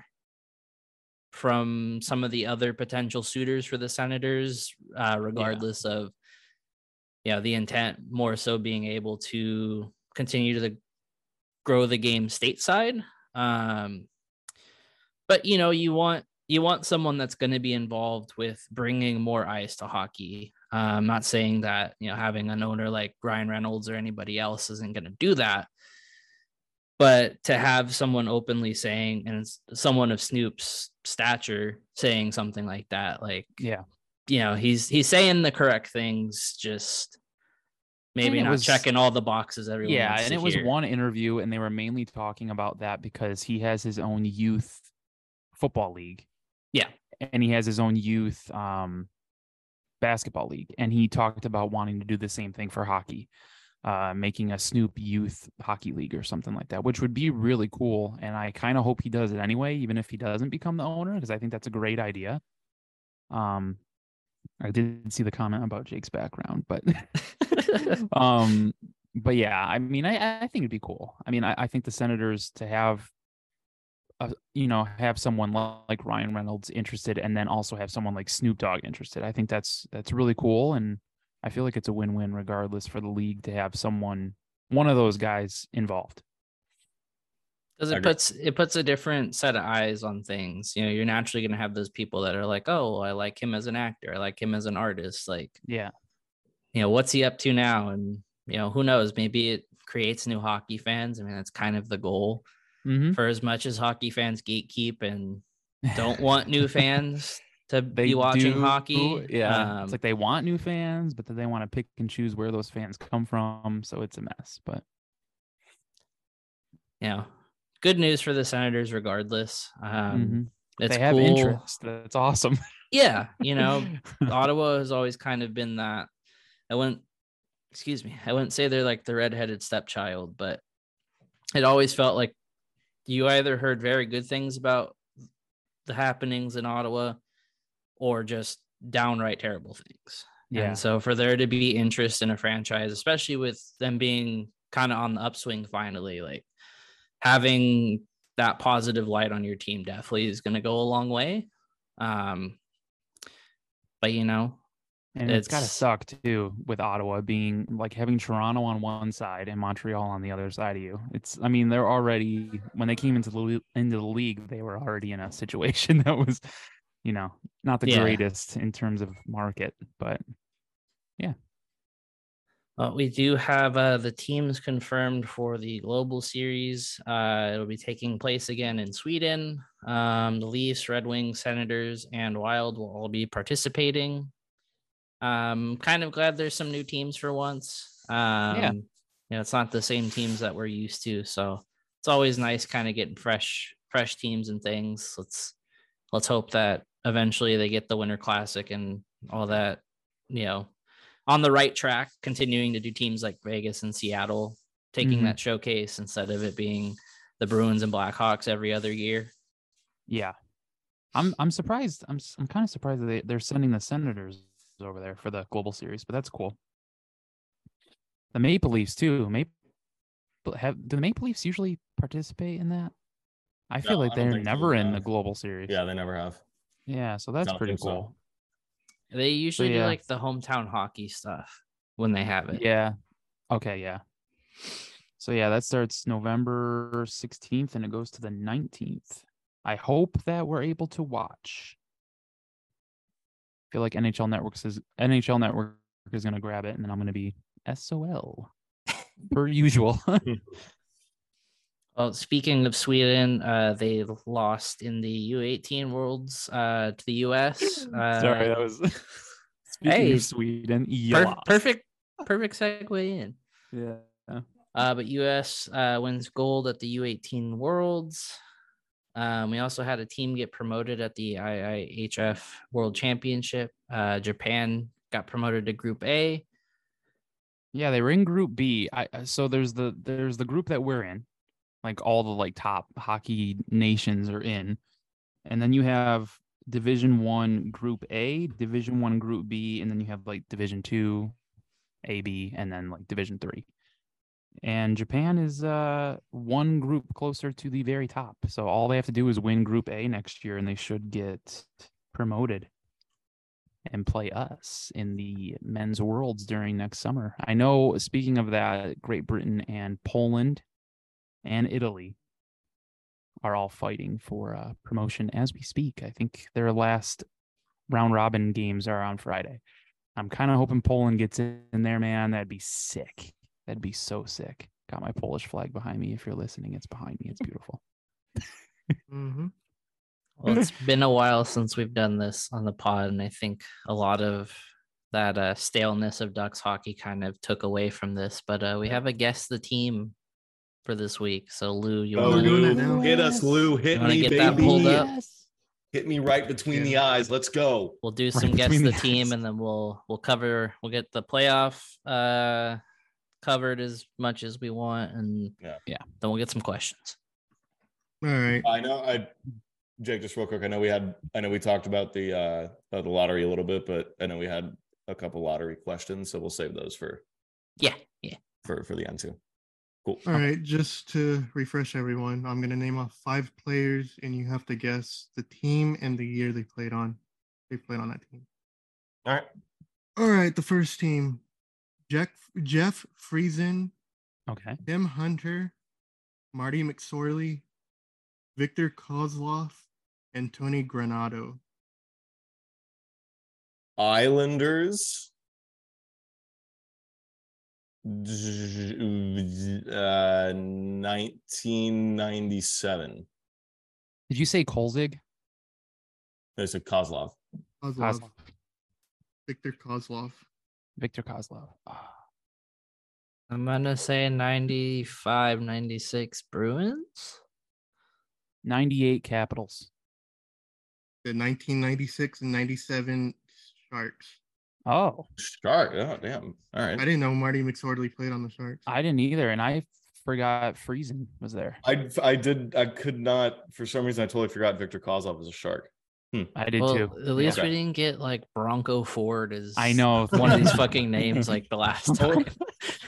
from some of the other potential suitors for the senators uh regardless of you know, the intent more so being able to continue to grow the game stateside. Um, but you know, you want you want someone that's going to be involved with bringing more ice to hockey. Uh, I'm not saying that you know having an owner like Ryan Reynolds or anybody else isn't going to do that, but to have someone openly saying and someone of Snoop's stature saying something like that, like Yeah. you know, he's he's saying the correct things, just maybe not was- checking all the boxes. Everyone yeah, and it was one interview, and they were mainly talking about that because he has his own youth football league. Yeah. and he has his own youth um, basketball league, and he talked about wanting to do the same thing for hockey, uh, making a Snoop Youth Hockey League or something like that, which would be really cool. And I kind of hope he does it anyway, even if he doesn't become the owner, because I think that's a great idea. Um, I did see the comment about Jake's background, but *laughs* *laughs* um but yeah i mean i i think it'd be cool. I mean i, I think the senators to have uh, you know have someone like ryan reynolds interested and then also have someone like snoop dogg interested. I think that's that's really cool and i feel like it's a win-win regardless for the league to have someone one of those guys involved because it puts it puts a different set of eyes on things. You know, you're naturally going to have those people that are like, "Oh, I like him as an actor. I like him as an artist. Like, yeah you know, what's he up to now?" And you know, who knows? Maybe it creates new hockey fans. I mean, that's kind of the goal. mm-hmm. For as much as hockey fans gatekeep and don't *laughs* want new fans to they be watching do- hockey, yeah um, it's like they want new fans but then they want to pick and choose where those fans come from so it's a mess but you know, good news for the Senators, regardless. Um, mhm. It's they have cool. interest that's awesome *laughs* Yeah, you know, *laughs* Ottawa has always kind of been that. I wouldn't, excuse me, I wouldn't say they're like the redheaded stepchild, but it always felt like you either heard very good things about the happenings in Ottawa or just downright terrible things. yeah And so for there to be interest in a franchise, especially with them being kind of on the upswing finally, like having that positive light on your team definitely is going to go a long way. Um, but you know, And it's got to suck too with Ottawa being like having Toronto on one side and Montreal on the other side of you. It's, I mean, they're already when they came into the into the league, they were already in a situation *laughs* that was, you know, not the Yeah. greatest in terms of market. But Uh, we do have uh, the teams confirmed for the global series. Uh, it'll be taking place again in Sweden. Um, the Leafs, Red Wings, Senators, and Wild will all be participating. Um, kind of glad there's some new teams for once. Um, you know, it's not the same teams that we're used to, so it's always nice kind of getting fresh, fresh teams and things. Let's let's hope that eventually they get the Winter Classic and all that. You know, on the right track, continuing to do teams like Vegas and Seattle, taking Mhm. that showcase instead of it being the Bruins and Blackhawks every other year. yeah, I'm I'm surprised. I'm s- I'm kind of surprised that they, they're sending the Senators over there for the global series, but that's cool. The Maple Leafs too. Maple have do the Maple Leafs usually participate in that? I feel No, like they're think so, never in the global series. Yeah, they never have. Yeah, so that's pretty cool. so. Cool. They usually do yeah. like the hometown hockey stuff when they have it. Yeah. Okay, yeah. So yeah, that starts November 16th and it goes to the 19th. I hope that we're able to watch. I feel like NHL Networks is NHL Network is going to grab it and then I'm going to be SOL per usual. *laughs* Well, speaking of Sweden, uh, they lost in the U18 Worlds uh, to the US. *laughs* Uh, Sorry, that was *laughs* Speaking hey, of Sweden, per- perfect, perfect segue in. Yeah. Uh, but US uh, wins gold at the U18 Worlds. Um, we also had a team get promoted at the IIHF World Championship. Uh, Japan got promoted to Group A. Yeah, they were in Group B. I uh, so there's the there's the group that we're in, like all the like top hockey nations are in, and then you have Division One Group A, Division One Group B, and then you have like Division Two, A B, and then like Division Three. And Japan is uh one group closer to the very top, so all they have to do is win Group A next year, and they should get promoted. and play us in the men's worlds during next summer. I know, speaking of that, Great Britain and Poland and Italy are all fighting for uh, promotion as we speak. I think their last round robin games are on Friday. I'm kind of hoping Poland gets in there, man. That'd be sick. That'd be so sick. Got my Polish flag behind me. If you're listening, it's behind me. It's beautiful. *laughs* hmm Well, it's been a while since we've done this on the pod, and I think a lot of that uh, staleness of Ducks hockey kind of took away from this. But uh, we have a guest the team for this week. So Lou, you Oh, want to it hit us, Lou. Hit You me, get baby. that pulled up? Hit me right between the eyes. Let's go. we'll do Right some guess between the the team, and then we'll we'll cover we'll get the playoff uh covered as much as we want, and Yeah. Yeah. then we'll get some questions. All right. I know. I Jake, just real quick. I know we had. I know we talked about the uh uh, the lottery a little bit, but I know we had a couple lottery questions, so we'll save those for Yeah, yeah. for for the end too. Cool. All right. Just to refresh everyone, I'm gonna name off five players, and you have to guess the team and the year they played on. They played on that team. All right. All right. The first team: Jeff Jeff Friesen, Okay. Tim Hunter, Marty McSorley, Victor Kozlov, and Tony Granato. Islanders. Uh, 1997. Did you say Kolzig? There's a Kozlov. Kozlov. Kozlov. Victor Kozlov. Victor Kozlov. Ah, I'm gonna say 95, 96 Bruins. 98 Capitals. The 1996 and 97 Sharks. Oh, Shark. Oh, damn. All right. I didn't know Marty McSorley played on the Sharks. I didn't either. And I forgot Friesen was there. I I did. I could not. For some reason, I totally forgot Victor Kozlov was a shark. Hmm. I did well, too. at least Okay. we didn't get like Bronco Ford as I know. one of these fucking names like the last *laughs* time.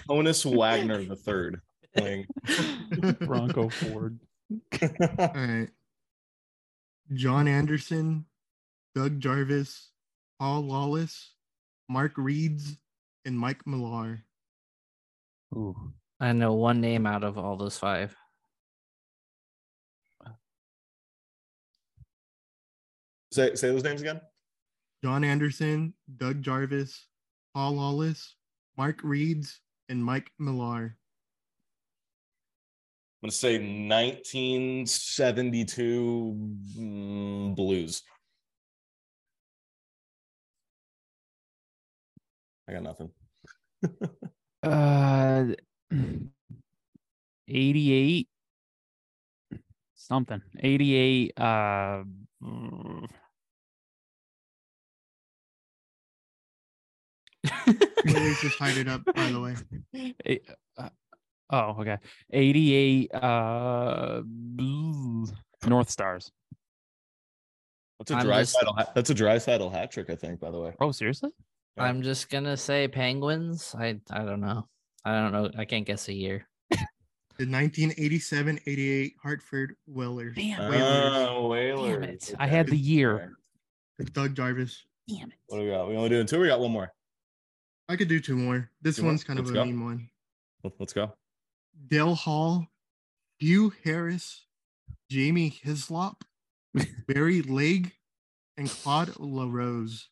Honus Wagner the third playing. *laughs* Bronco Ford. *laughs* All right. John Anderson, Doug Jarvis, Paul Lawless, Mark Reeds, and Mike Millar. Ooh. I know one name out of all those five. say say those names again. John Anderson, Doug Jarvis, Paul Lawless, Mark Reeds, and Mike Millar. I'm gonna say 1972 mm, Blues. I got nothing. Uh, 88 something. 88 uh just hide it up, by the way. *laughs* uh, oh, okay. 88 uh North Stars. That's a I'm dry just- title. That's a dry title hat trick, I think. By the way. Oh, seriously? Yeah. I'm just gonna say Penguins. I I don't know. I don't know. I can't guess a year. The 1987 88 Hartford Whalers. Damn. Whalers. Oh, Damn Whalers. it. I had the year. It's Doug Jarvis. Damn it. What do we got? We only doing two. We got one more. I could do two more. This Two more? one's kind Let's of go. a mean one. Let- Let's go. Dale Hall, Hugh Harris, Jamie Hislop, *laughs* Barry Legge, and Claude LaRose.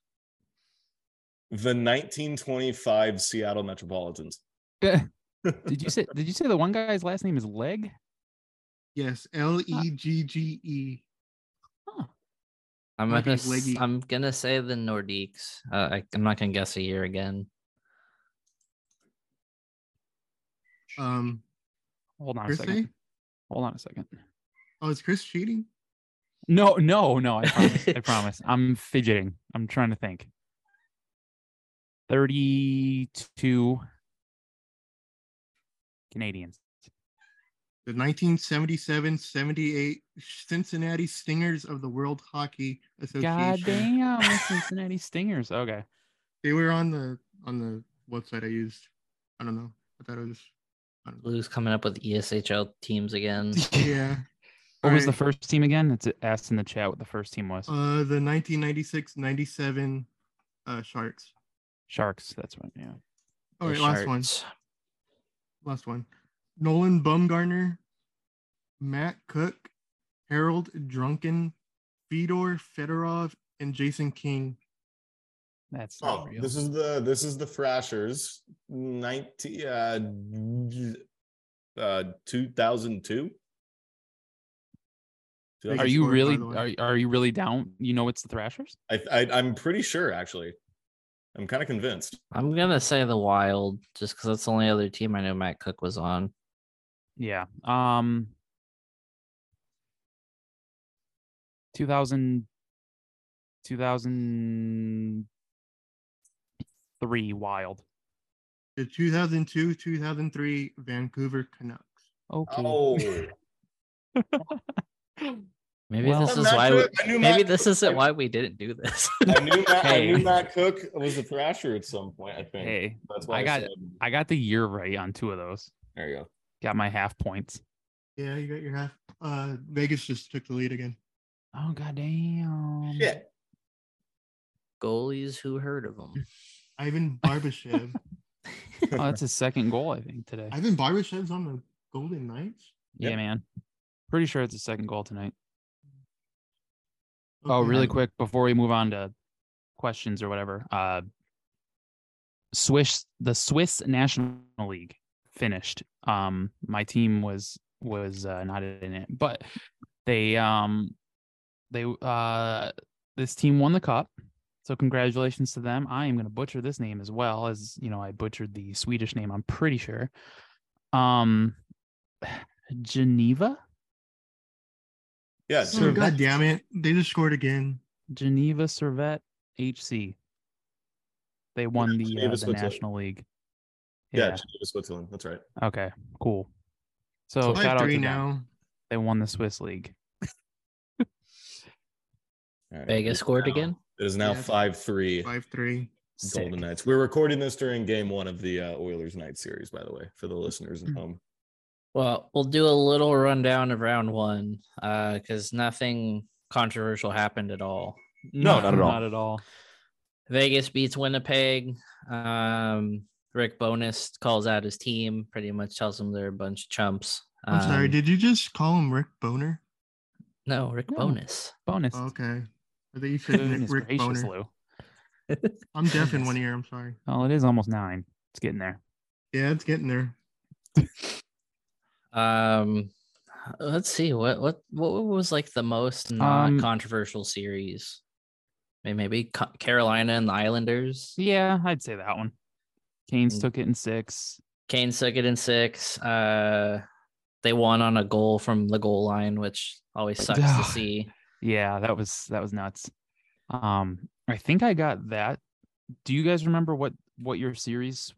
The 1925 Seattle Metropolitans. *laughs* Did you say did you say the one guy's last name is Leg? Yes, L E G G E. I'm gonna leggy. I'm gonna say the Nordiques. Uh, I, I'm not gonna guess a year again. Um, Hold on a second. say? Hold on a second. Oh, is Chris cheating? No, no, no. I promise. I *laughs* promise. I'm fidgeting. I'm trying to think. 32 Canadiens. The 1977-78 Cincinnati Stingers of the World Hockey Association. God damn, *laughs* Cincinnati Stingers. Okay. They were on the on the website I used. I don't know. I thought it was. I don't know. Lou's coming up with ESHL teams again. *laughs* Yeah. What was the first team again? It's asked in the chat what the first team was. Uh, the 1996-97 uh, Sharks. Sharks. That's one. Yeah. All The right, last one. Last one. Nolan Baumgartner, Matt Cooke, Harold Druken, Fedor Fedorov, and Jason King. That's Oh, real. this is the this is the Thrashers, nineteen uh, uh two thousand two. Are Are you really are, are you really down? You know it's the Thrashers? I, I I'm pretty sure actually. I'm kind of convinced. I'm gonna say the Wild, just because that's the only other team I know Matt Cooke was on. Yeah. Um 2000 2003 Wild. The 2002 2003 Vancouver Canucks. Okay. Oh, *laughs* Maybe Well- this is Matt why. We, Cooke- I maybe Matt this Cooke- isn't why we didn't do this. I knew Matt, I knew Matt Cooke was a Thrasher at some point. I think Hey, that's why I got said, I got the year right on two of those. there you go. Got my half points. Yeah, you got your half. Uh, Vegas just took the lead again. Oh god damn. Shit. Goalies who heard of them. *laughs* Ivan Barbashev. *laughs* Oh, that's his second goal, I think, today. Ivan Barbashev's on the Golden Knights. Yeah, Yep. man. Pretty sure it's his second goal tonight. Oh, Okay. really quick before we move on to questions or whatever. Uh Swiss the Swiss National League finished. Um my team was was uh, not in it, but they um they uh this team won the cup. So congratulations to them. I am going to butcher this name as well as, you know, I butchered the Swedish name, I'm pretty sure. Um *sighs* Geneva? Yeah, Oh, sure. God damn it. They just scored again. Geneva Servette HC. They won the, uh, the National League. yeah, Yeah. Geneva, Switzerland. That's right. Okay. Cool. So So shout Five out to three them. now. They won the Swiss League. *laughs* All right. Vegas scored now- again. It is now five three. Five three. Golden Knights. We're recording this during Game One of the uh, Oilers Night series, by the way, for the listeners Hmm. at home. Well, we'll do a little rundown of round one, uh, because nothing controversial happened at all. No, not at all. Not at all. Vegas beats Winnipeg. Um, Rick Bowness calls out his team, pretty much tells them they're a bunch of chumps. I'm sorry. Um, Did you just call him Rick Boner? no, Rick No. Bowness. Bowness. Okay. I think you said Nick- Goodness Rick gracious, Boner. Lou. *laughs* I'm deaf in *laughs* one ear. I'm sorry. Oh, it is almost nine. It's getting there. Yeah, it's getting there. *laughs* Um, let's see what what what was like the most Um, non-controversial series. Maybe maybe Carolina and the Islanders. Yeah, I'd say that one. Canes Mm. took it in six. Kane took it in six. Uh, they won on a goal from the goal line, which always sucks to see. Yeah, that was that was nuts. Um, I think I got that. Do you guys remember what what your series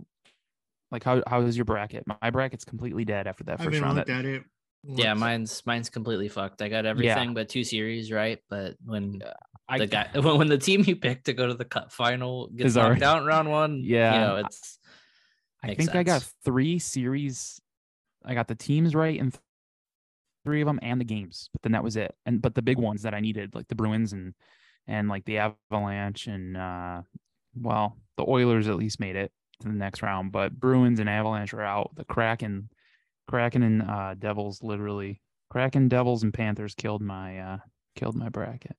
like how how is your bracket? My bracket's completely dead after that I first haven't round. looked That, at it. Yeah, mine's mine's completely fucked. I got everything but two series right, but when I, the guy when, *laughs* when the team you picked to go to the cup final gets knocked already- out in round one, *laughs* Yeah, you know I- it's I makes think I got three series. I got the teams right and th- three of them and the games, but then that was it. And but the big ones that I needed, like the Bruins and and like the Avalanche and uh well, the Oilers at least made it to the next round, but Bruins and Avalanche are out. The Kraken, Kraken and uh Devils literally Kraken, Devils, and Panthers killed my uh killed my bracket.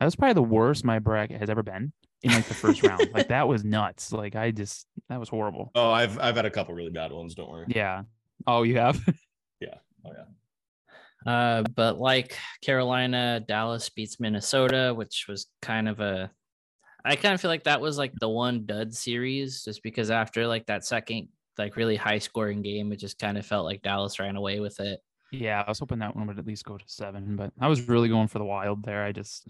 That was probably the worst my bracket has ever been in like the first round. *laughs* Like that was nuts. Like I just that was horrible. Oh, I've I've had a couple really bad ones. Don't worry. Yeah. Oh, you have? *laughs* Yeah. Oh yeah. Uh, but like Carolina, Dallas beats Minnesota, which was kind of a. I kind of feel like that was like the one dud series, just because after like that second, like really high scoring game, it just kind of felt like Dallas ran away with it. yeah, I was hoping that one would at least go to seven, but I was really going for the wild there. I just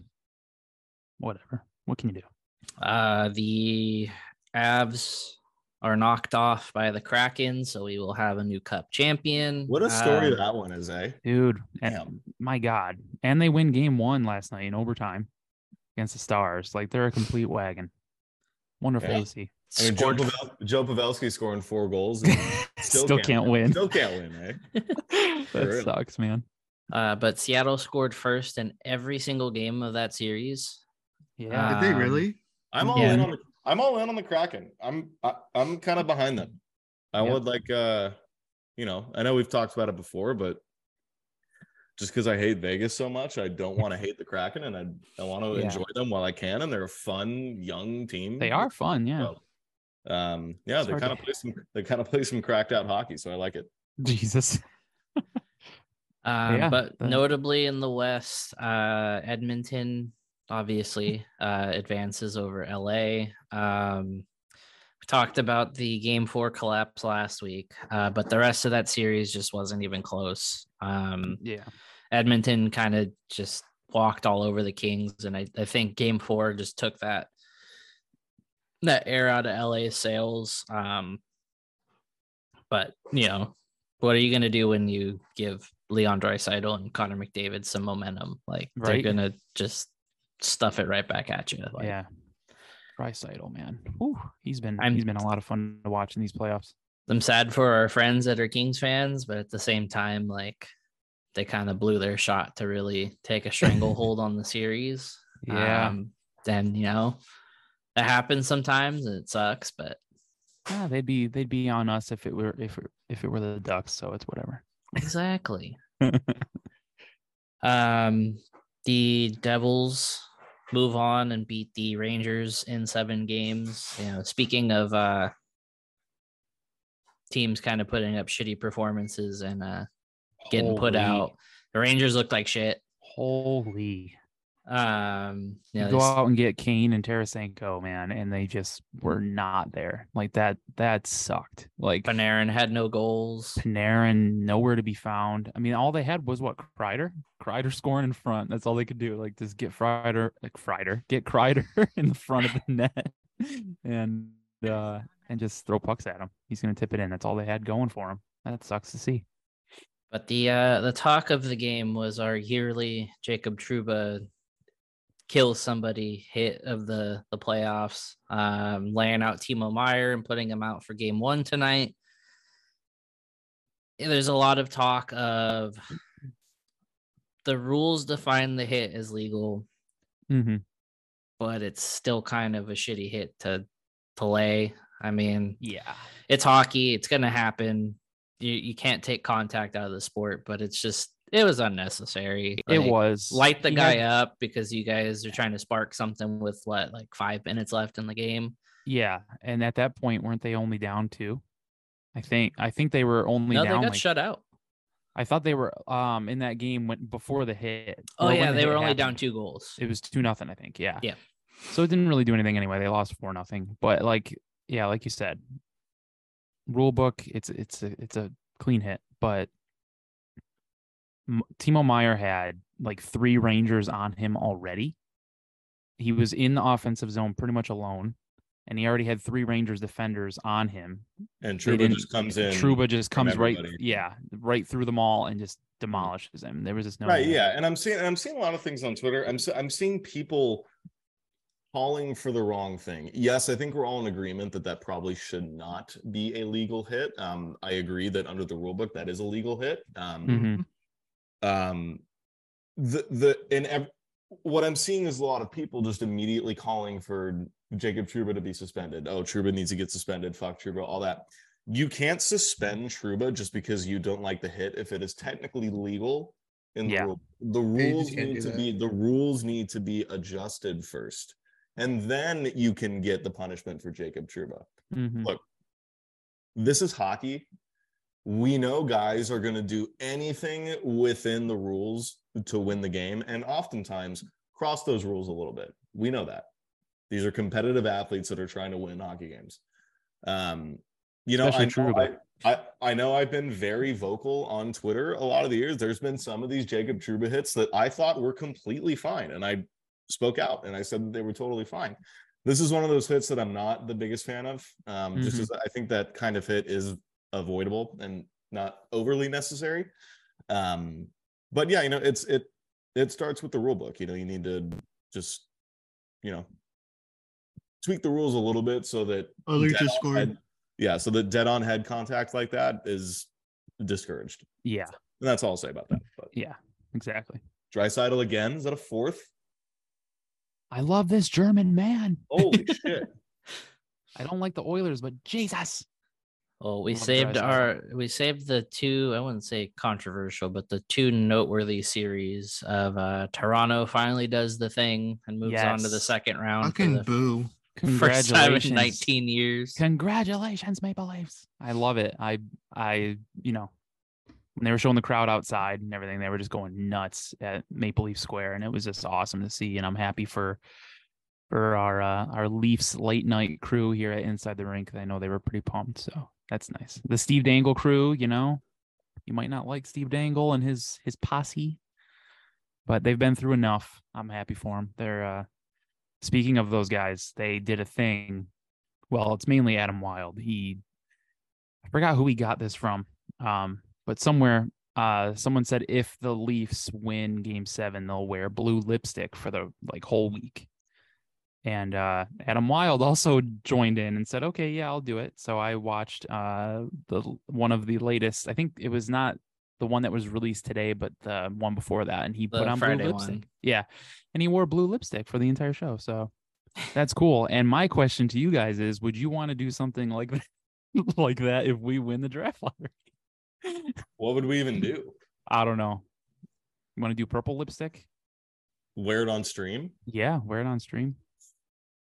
whatever. What can you do? Uh, the Avs are knocked off by the Kraken, so we will have a new Cup champion. What a story Um, that one is, eh? Dude, and- my God. And they win game one last night in overtime against the Stars. Like they're a complete wagon. Wonderful Yeah. to see. I mean, Joe, scored- Pavel- Joe Pavelski scoring four goals. and *laughs* Still, can't win. Still can't win, eh? *laughs* that real. sucks, man. Uh, but Seattle scored first in every single game of that series. Yeah. Did they Um, really? I'm all Yeah. in on the I'm all in on the Kraken. I'm I, I'm kind of behind them. I Yeah. would like uh you know, I know we've talked about it before, but just because I hate Vegas so much, I don't want to *laughs* hate the Kraken and I, I want to Yeah. enjoy them while I can. And they're a fun young team. They are fun, yeah. So, um yeah, It's they kind of to- play some they kind of play some cracked out hockey, so I like it. *laughs* Jesus. *laughs* Um, Yeah, but the- notably in the West, uh, Edmonton obviously uh, advances over LA. Um, we talked about the game four collapse last week, uh, but the rest of that series just wasn't even close. Um, Yeah. Edmonton kind of just walked all over the Kings, and I, I think game four just took that that air out of LA's sails. Um, but you know, what are you gonna do when you give Leon Draisaitl and Connor McDavid some momentum? Like they're gonna just stuff it right back at you. Like, yeah. Draisaitl, man. Whew, he's been I'm- he's been a lot of fun to watch in these playoffs. I'm sad for our friends that are Kings fans, but at the same time, like they kind of blew their shot to really take a stranglehold on the series. *laughs* Yeah. Um, then you know that happens sometimes and it sucks, but Yeah, they'd be they'd be on us if it were if if it were the Ducks, so it's whatever. exactly. *laughs* Um, the Devils move on and beat the Rangers in seven games. You know, speaking of uh teams kind of putting up shitty performances and uh getting put out, the Rangers looked like shit. Holy. Um, you know, go out and get Kane and Tarasenko, man, and they just were not there. Like that that sucked. Like Panarin had no goals. Panarin nowhere to be found. I mean, all they had was what Kreider, Kreider scoring in front. That's all they could do. Like just get Kreider, like Kreider, get Kreider *laughs* in the front of the net, *laughs* and uh and just throw pucks at him. He's gonna tip it in. That's all they had going for him. That sucks to see. But the uh the talk of the game was our yearly Jacob Trouba kill somebody hit of the the playoffs, um, laying out Timo Meier and putting him out for game one tonight. There's a lot of talk of the rules define the hit as legal, Mm-hmm. but it's still kind of a shitty hit to to lay. I mean, Yeah. it's hockey. It's gonna happen. You you can't take contact out of the sport, but it's just it was unnecessary. It was light the he guy had- up because you guys are trying to spark something with what like five minutes left in the game. Yeah, and at that point, weren't they only down two? I think I think they were only No, they down. got like, shut out. I thought they were um in that game when before the hit. Oh yeah, the they were only down two goals. It was two nothing, I think. Yeah. Yeah. So it didn't really do anything anyway. They lost four nothing. But like, yeah, like you said, rule book. It's it's a it's a clean hit. But Timo Meier had like three Rangers on him already. He was in the offensive zone pretty much alone, and he already had three Rangers defenders on him. And Trouba just comes in. Trouba just comes right, yeah, right through them all and just demolishes him. There was just no right yeah and i'm seeing and i'm seeing a lot of things on twitter i'm i'm seeing people calling for the wrong thing yes i think we're all in agreement that that probably should not be a legal hit um i agree that under the rule book that is a legal hit um Mhm. Um the the and ev- what i'm seeing is a lot of people just immediately calling for jacob trouba to be suspended oh trouba needs to get suspended fuck trouba all that you can't suspend trouba just because you don't like the hit if it is technically legal in the Yeah. rule the rules need to that. be the rules need to be adjusted first and then you can get the punishment for jacob trouba Mhm. look, this is hockey. We know guys are going to do anything within the rules to win the game, and oftentimes cross those rules a little bit. We know that these are competitive athletes that are trying to win hockey games. Um, you know, I know, I. I, I know I've been very vocal on Twitter a lot of the years. There's been some of these Jacob Trouba hits that I thought were completely fine, and I spoke out and I said that they were totally fine this is one of those hits that I'm not the biggest fan of. Um, just Mhm. as I think that kind of hit is avoidable and not overly necessary. Um, but yeah, you know, it's it it starts with the rule book. You know, you need to just you know tweak the rules a little bit so that Others dead just on head- yeah, so that dead on head contact like that is discouraged. Yeah, And that's all I'll say about that. But yeah, exactly. Draisaitl again, is that a fourth? I love this German man. Holy *laughs* shit. I don't like the Oilers, but Jesus. Well, we saved Draisaitl. our we saved the two I wouldn't say controversial, but the two noteworthy series of uh Toronto finally does the thing and moves on to the second round Fucking the boo. first time in Congratulations. 19 years. Congratulations, Maple Leafs. I love it. I I you know when they were showing the crowd outside and everything, they were just going nuts at Maple Leaf Square, and it was just awesome to see. And I'm happy for for our uh, our Leafs late night crew here at Inside the Rink. I know they were pretty pumped, so that's nice. The Steve Dangle crew, you know, you might not like Steve Dangle and his his posse, but they've been through enough. I'm happy for them. They're uh, speaking of those guys, they did a thing. Well, it's mainly Adam Wylde. He I forgot who he got this from. Um, but somewhere uh someone said if the Leafs win game seven, they'll wear blue lipstick for the like whole week. And uh Adam Wylde also joined in and said, Okay, yeah, I'll do it. So I watched uh the one of the latest, I think it was not the one that was released today, but the one before that, and he The put on Friday blue lipstick. one. Yeah. And he wore blue lipstick for the entire show. So that's cool. And my question to you guys is would you want to do something like that *laughs* like that if we win the draft lottery? What would we even do? I don't know. You want to do purple lipstick? Wear it on stream? Yeah, wear it on stream.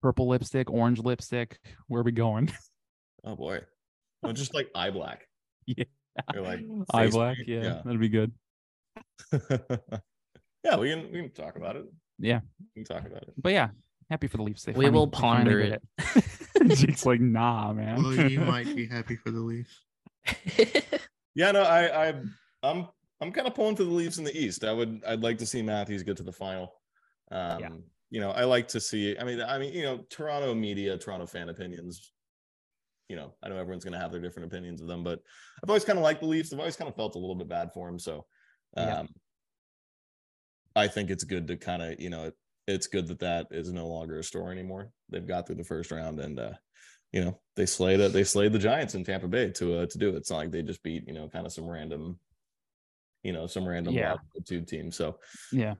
Purple lipstick, orange lipstick. Where are we going? *laughs* Oh boy. No, just like eye black. Yeah. Or like *laughs* Eye black. Yeah, yeah. that'd be good. *laughs* yeah, we can we can talk about it. Yeah. We can talk about it. But yeah, happy for the Leafs. They We finally- will ponder did it. it's like, nah, man. Well, you might be happy for the Leafs. Yeah, no, I I I'm I'm kind of pulling for the Leafs in the East. I would I'd like to see Matthews get to the final. Um, you know, I like to see. I mean, I mean, you know, Toronto media, Toronto fan opinions. You know, I know everyone's going to have their different opinions of them, but I've always kind of liked the Leafs. I've always kind of felt a little bit bad for them. So, um, Yeah. I think it's good to kind of, you know, it, it's good that that is no longer a story anymore. They've got through the first round and, uh, you know, they slayed it. They slayed the Giants in Tampa Bay to uh, to do it. It's not like they just beat, you know, kind of some random, you know, some random Yeah. tube team. So, Yeah.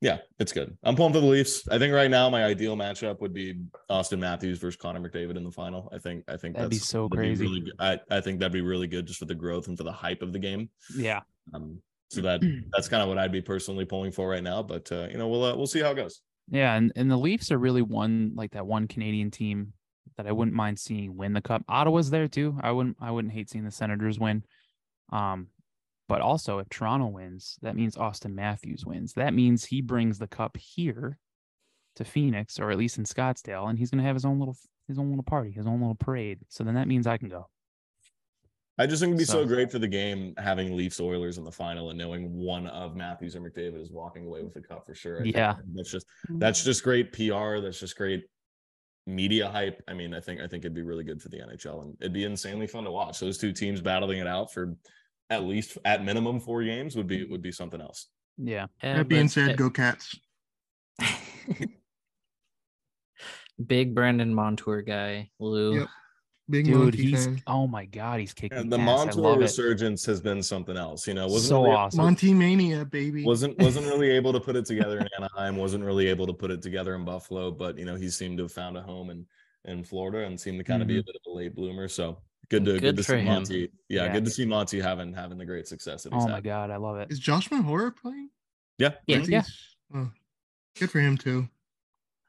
Yeah, it's good. I'm pulling for the Leafs. I think right now my ideal matchup would be Auston Matthews versus Connor McDavid in the final. I think I think That'd be so that'd crazy. really. I, I think that'd be really good just for the growth and for the hype of the game. Yeah. Um, so that *clears throat* that's kind of what I'd be personally pulling for right now. But uh, you know, we'll uh, we'll see how it goes. Yeah, and, and the Leafs are really one like that one Canadian team that I wouldn't mind seeing win the cup. Ottawa's there too. I wouldn't I wouldn't hate seeing the Senators win. Um, but also if Toronto wins, that means Auston Matthews wins. That means he brings the cup here to Phoenix or at least in Scottsdale, and he's gonna have his own little his own little party, his own little parade. So then that means I can go. I just think it'd be so, So- great for the game having Leafs Oilers in the final and knowing one of Matthews or McDavid is walking away with the cup for sure. I think Yeah. that's just mm-hmm. that's just great PR. That's just great media hype. I mean, I think I think it'd be really good for the NHL and it'd be insanely fun to watch. Those two teams battling it out for at least at minimum four games would be mm-hmm. would be something else. Yeah. Yeah, that being but- said, go Cats. *laughs* Big Brandon Montour guy, Lou. Yep. Big Dude, he's fan. oh my god, he's kicking And the ass. Montour love it. resurgence has been something else. You know, wasn't So really, awesome. Monty Mania, baby. wasn't *laughs* wasn't really able to put it together in Anaheim. Wasn't really able to put it together in Buffalo. But you know, he seemed to have found a home in in Florida and seemed to kind of be mm-hmm. a bit of a late bloomer. So good to good, Good to see him. Monty. Yeah, Yeah. good to see Monty having having the great success that he's Oh my had. god, I love it. Is Josh Mahura playing? Yeah, Yeah. Yeah. Oh, good for him too.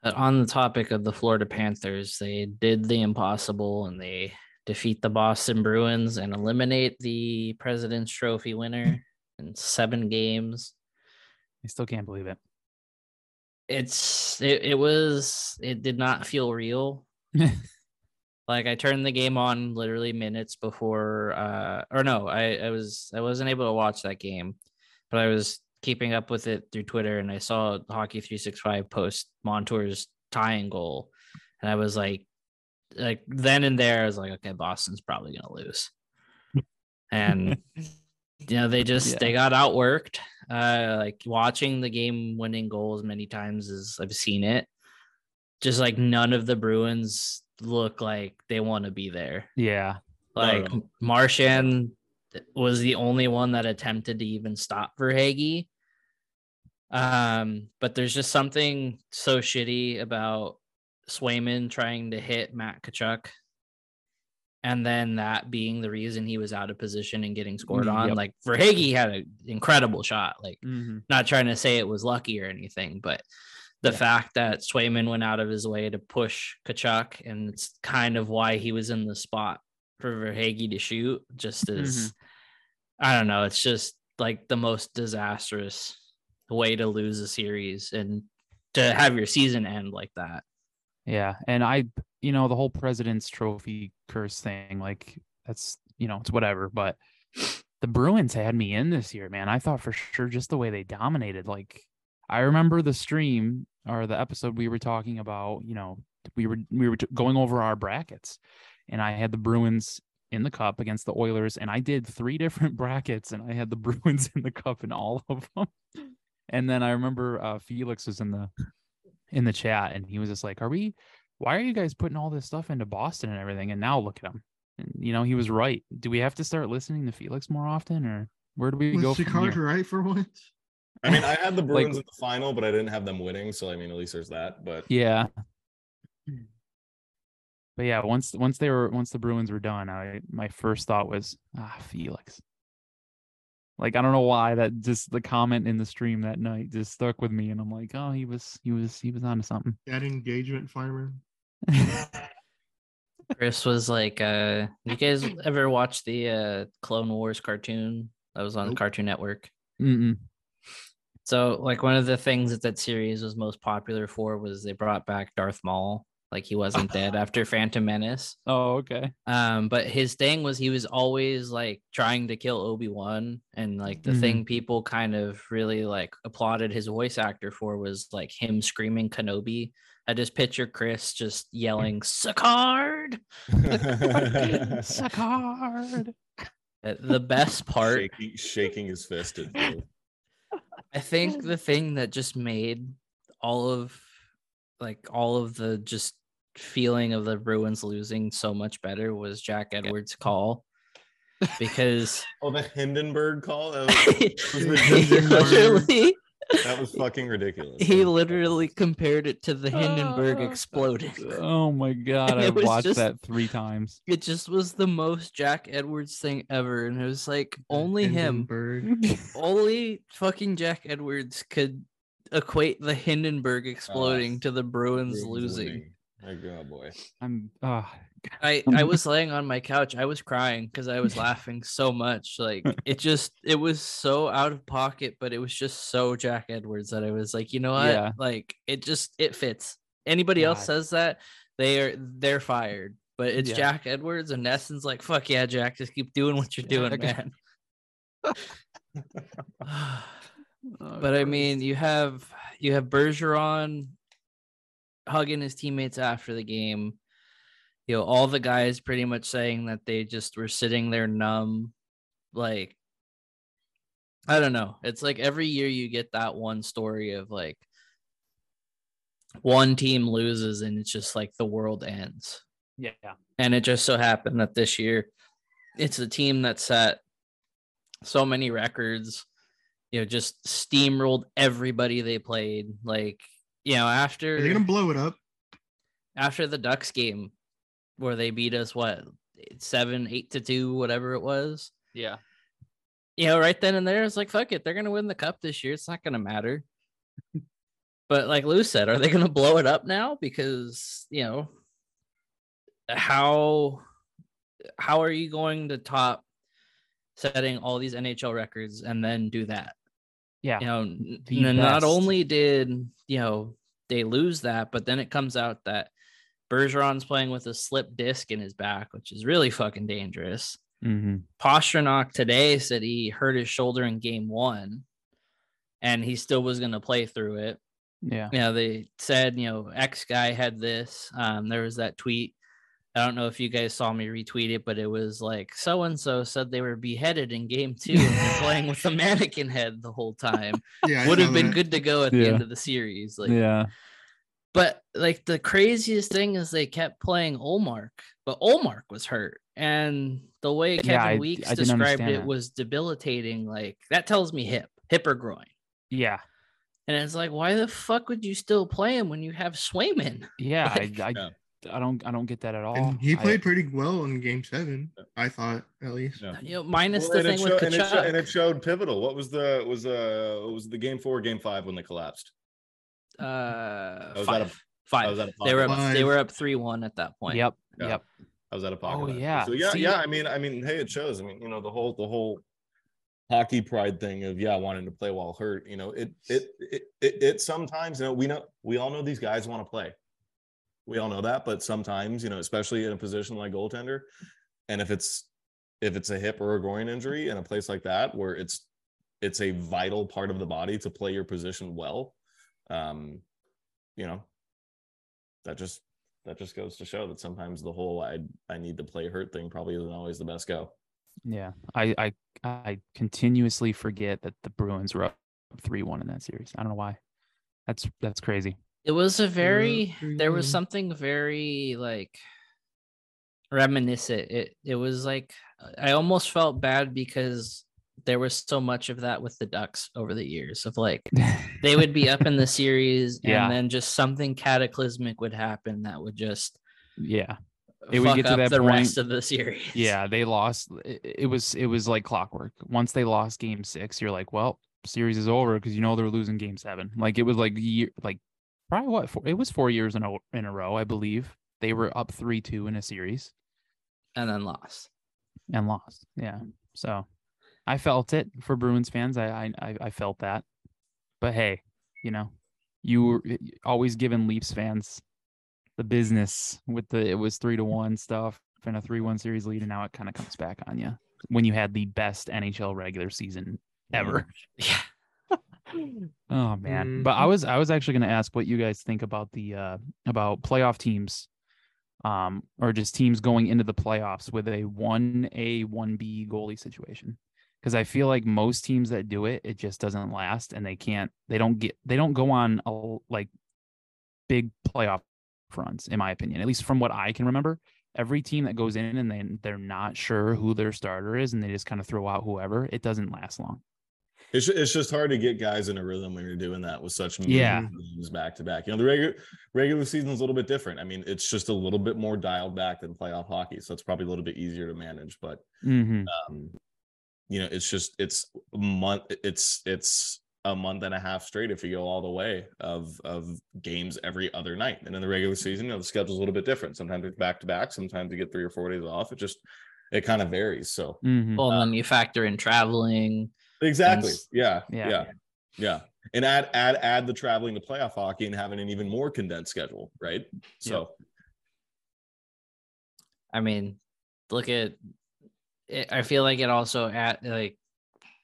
Uh, on the topic of the Florida Panthers, they did the impossible and they defeat the Boston Bruins and eliminate the President's Trophy winner *laughs* in seven games. I still can't believe it. It's it, it was it did not feel real. *laughs* like I turned the game on literally minutes before uh or no, I, I was I wasn't able to watch that game, but I was keeping up with it through Twitter and I saw Hockey 365 post Montour's tying goal. And I was like like then and there I was like, okay, Boston's probably gonna lose. *laughs* And you know, they just Yeah. they got outworked. Uh like watching the game winning goals many times as I've seen it. Just like none of the Bruins look like they want to be there. yeah. Like no. Marchand was the only one that attempted to even stop Verhaeghe. Um, but there's just something so shitty about Swayman trying to hit Matt Tkachuk and then that being the reason he was out of position and getting scored Mm, on. yep. Like Verhaeghe had an incredible shot. Like Mhm. not trying to say it was lucky or anything, but the Yeah. fact that Swayman went out of his way to push Tkachuk and it's kind of why he was in the spot for Verhaeghe to shoot just mm-hmm. is I don't know, it's just like the most disastrous way to lose a series and to have your season end like that. Yeah, and I, you know, the whole President's Trophy curse thing, like that's, you know, it's whatever. But the Bruins had me in this year, man. I thought for sure just the way they dominated. Like I remember the stream or the episode we were talking about. You know, we were we were going over our brackets, and I had the Bruins in the cup against the Oilers, and I did three *laughs* different brackets, and I had the Bruins in the cup in all of them. And then I remember uh, Felix was in the in the chat and he was just like, Are we why are you guys putting all this stuff into Boston and everything? And now look at him. And you know, he was right. Do we have to start listening to Felix more often or where do we go Was Picard here? right for once? I mean, I *laughs* had the Like- Bruins in the final, but I didn't have them winning. So I mean, at least there's that. But Yeah. But yeah, once once they were once the Bruins were done, I my first thought was, ah, Felix. Like I don't know why that just the comment in the stream that night just stuck with me, and I'm like, oh, he was he was he was onto something. That engagement farmer. *laughs* Chris was like, uh, you guys ever watch the uh Clone Wars cartoon that was on Nope. Cartoon Network? Mm-mm. So, like, one of the things that that series was most popular for was they brought back Darth Maul. Like, he wasn't *laughs* dead after Phantom Menace. Oh, okay. Um, but his thing was he was always like trying to kill Obi Wan, and like the Mhm. thing people kind of really like applauded his voice actor for was like him screaming Kenobi. I just picture Chris just yelling "Sacard." Suck hard. Uh, The best part shaking, shaking his fist at Bill. I think *laughs* the thing that just made all of like all of the just feeling of the Bruins losing so much better was Jack Edwards' call *laughs* because Oh, the Hindenburg call. That was, *laughs* he Hindenburg. literally that was fucking ridiculous. he literally compared it to the Hindenburg Uh, exploding. *laughs* Oh my god, *laughs* I watched just- that three times. It just was the most Jack Edwards thing ever, and it was like only him, *laughs* only fucking Jack Edwards could equate the Hindenburg exploding to the Bruins Bruins losing. winning. Like, oh boy. I'm uh I I was *laughs* laying on my couch. I was crying because I was *laughs* laughing so much. Like *laughs* it just it was so out of pocket, but it was just so Jack Edwards that I was like, you know what? Yeah. Like it just it fits. Anybody else says that, they are they're fired. But it's Yeah. Jack Edwards and NESN's like, fuck yeah, Jack, just keep doing what you're doing, man. *sighs* oh, but I mean, you have you have Bergeron hugging his teammates after the game. You know, all the guys pretty much saying that they just were sitting there numb. Like, I don't know. It's like every year you get that one story of like one team loses and it's just like the world ends. yeah. And it just so happened that this year it's the team that set so many records, you know, just steamrolled everybody they played. Like, you know, after they're gonna blow it up? after the Ducks game where they beat us what seven, eight to two, whatever it was. Yeah. You know, right then and there, it's like, fuck it, they're gonna win the cup this year. It's not gonna matter. *laughs* but like Lou said, are they gonna blow it up now? Because you know, how how are you going to top setting all these NHL records and then do that? Yeah. You know, not only did you know they lose that, but then it comes out that Bergeron's playing with a slip disc in his back, which is really fucking dangerous. hmm Pastrnak today said he hurt his shoulder in game one and he still was going to play through it. Yeah. You know, they said, you know, X guy had this. Um, there was that tweet. I don't know if you guys saw me retweet it, but it was like so and so said they were beheaded in game two and *laughs* playing with a mannequin head the whole time. Yeah, Would have been that. good to go at the end of the series. Like, yeah. But like the craziest thing is they kept playing Ullmark, but Ullmark was hurt. And the way Kevin Yeah, I- Weeks I didn't described it that. was debilitating. Like that tells me hip, hip or groin. Yeah. And it's like, why the fuck would you still play him when you have Swayman? Yeah, *laughs* Like- I, I, Yeah. I don't I don't get that at all. And he I- played pretty well in game seven, I thought, at least. Yeah. You know, minus Well, the and, it thing show- with and, it sho- and it showed pivotal. What was the was uh was the game four, game five when they collapsed? Uh, was that a- five. Five. was that a they were up, Five. they were up three one at that point. Yep, Yeah. yep. I was at a pocket. Oh, yeah. So yeah, See- yeah. I mean, I mean, hey, it shows. I mean, you know, the whole the whole hockey pride thing of yeah, wanting to play while hurt. You know, it it it it, it sometimes you know we know we all know these guys want to play. We all know that, but sometimes you know, especially in a position like goaltender, and if it's if it's a hip or a groin injury in a place like that where it's it's a vital part of the body to play your position well, um, you know, that just that just goes to show that sometimes the whole I I need to play hurt thing probably isn't always the best go. Yeah, I I I continuously forget that the Bruins were up three one in that series. I don't know why. That's that's crazy. It was a very there was something very like reminiscent. It it was like I almost felt bad because there was so much of that with the Ducks over the years of like *laughs* they would be up in the series Yeah. and then just something cataclysmic would happen that would just yeah, It would get to that the point- rest of the series. yeah. They lost. It, it was it was like clockwork. Once they lost Game Six, you're like, well, series is over because you know they're losing Game Seven. Like it was like year like probably what four, it was four years in a in a row, I believe. They were up three two in a series and then lost. and lost. Yeah, so I felt it for Bruins fans. I I I- felt that, but hey, you know, you were always giving Leafs fans the business with the it was three to one stuff and a three one series lead, and now it kind of comes back on you when you had the best NHL regular season ever. Yeah. *laughs* Oh man. But I was I was actually going to ask what you guys think about the uh about playoff teams um or just teams going into the playoffs with a 1A 1B goalie situation. Cuz I feel like most teams that do it it just doesn't last and they can't they don't get they don't go on a like big playoff runs in my opinion. At least from what I can remember. Every team that goes in and they they're not sure who their starter is and they just kind of throw out whoever, it doesn't last long. It's it's just hard to get guys in a rhythm when you're doing that with such Yeah. games back to back. You know, the regular regular season's a little bit different. I mean, it's just a little bit more dialed back than playoff hockey, so it's probably a little bit easier to manage. But Mhm. um, you know, it's just it's a month. It's it's a month and a half straight if you go all the way of of games every other night. And in the regular season, you know, the schedule's a little bit different. Sometimes it's back to back. Sometimes you get three or four days off. It just it kind of varies. So Mhm. Well, and then you factor in traveling. exactly, Things- yeah, Yeah. yeah, yeah, And add add add the traveling to playoff hockey and having an even more condensed schedule, right? So I mean, look at it, I feel like it also at like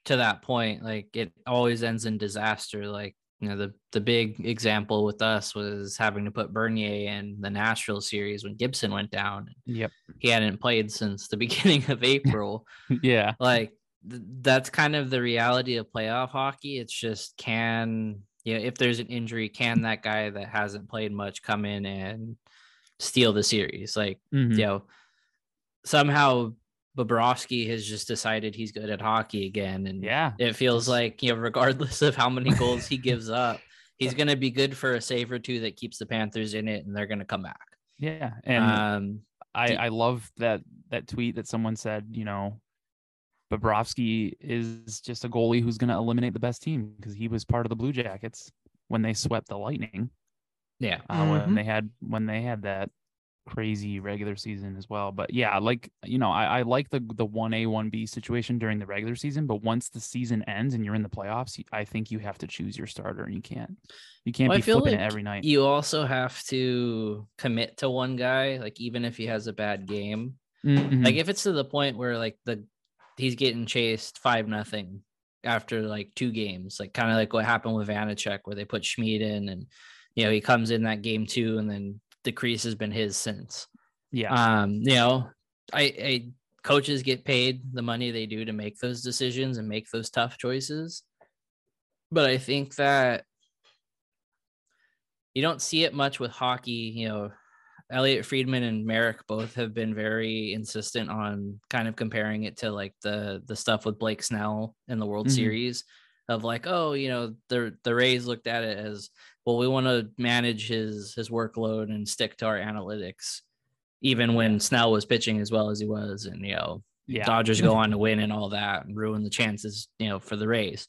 to that point, like it always ends in disaster. Like, you know, the the big example with us was having to put Bernier in the Nashville series when Gibson went down. Yep. He hadn't played since the *laughs* beginning of April. *laughs* Yeah. like th- that's kind of the reality of playoff hockey. It's just can you know if there's an injury, can that guy that hasn't played much come in and steal the series? Like Mhm. you know, somehow Bobrovsky has just decided he's good at hockey again, and Yeah. it feels like you know, regardless of how many goals he *laughs* gives up, he's going to be good for a save or two that keeps the Panthers in it, and they're going to come back. Yeah. And um, I, I love that that tweet that someone said, you know, Bobrovsky is just a goalie who's going to eliminate the best team because he was part of the Blue Jackets when they swept the Lightning. yeah, Uh, when Mhm. they had when they had that crazy regular season as well. But yeah, like you know, I, I like the the one A one B situation during the regular season. But once the season ends and you're in the playoffs, I think you have to choose your starter, and you can't you can't Well, be flipping like it every night. you also have to commit to one guy, like even if he has a bad game. Mhm. Like if it's to the point where like the he's getting chased five nothing after like two games, like kind of like what happened with Vanecek, where they put Schmid in and you know he comes in that game two and then the crease has been his since. yeah, Um, you know, I, I coaches get paid the money they do to make those decisions and make those tough choices. But I think that you don't see it much with hockey. You know, Elliotte Friedman and Marek both have been very insistent on kind of comparing it to like the the stuff with Blake Snell in the World Mhm. Series, of like, oh, you know, the the Rays looked at it as well, we want to manage his his workload and stick to our analytics, even when Snell was pitching as well as he was, and you know, Yeah. Dodgers go *laughs* on to win and all that and ruin the chances, you know, for the Rays.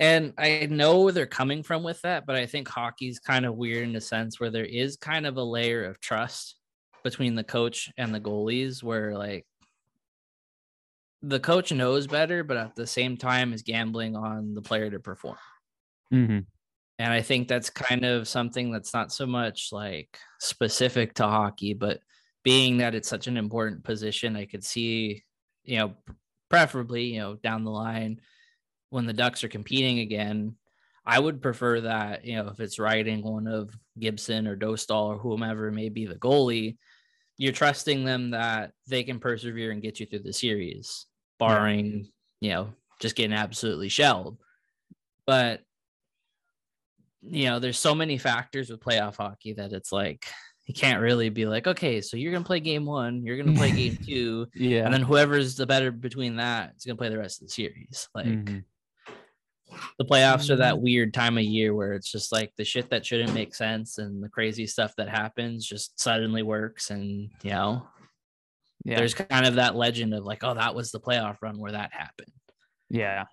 And I know where they're coming from with that, but I think hockey's kind of weird in a sense where there is kind of a layer of trust between the coach and the goalies where like the coach knows better, but at the same time is gambling on the player to perform. hmm And I think that's kind of something that's not so much like specific to hockey, but being that it's such an important position, I could see, you know, preferably, you know, down the line when the Ducks are competing again, I would prefer that, you know, if it's riding one of Gibson or Dostal or whomever may be the goalie, you're trusting them that they can persevere and get you through the series, barring, you know, just getting absolutely shelled. But you know, there's so many factors with playoff hockey that it's like you can't really be like, okay, so you're gonna play game one, you're gonna play game *laughs* two, Yeah. and then whoever's the better between that is gonna play the rest of the series. Like Mhm. the playoffs are that weird time of year where it's just like the shit that shouldn't make sense and the crazy stuff that happens just suddenly works, and you know, yeah. there's kind of that legend of like, oh, that was the playoff run where that happened. yeah.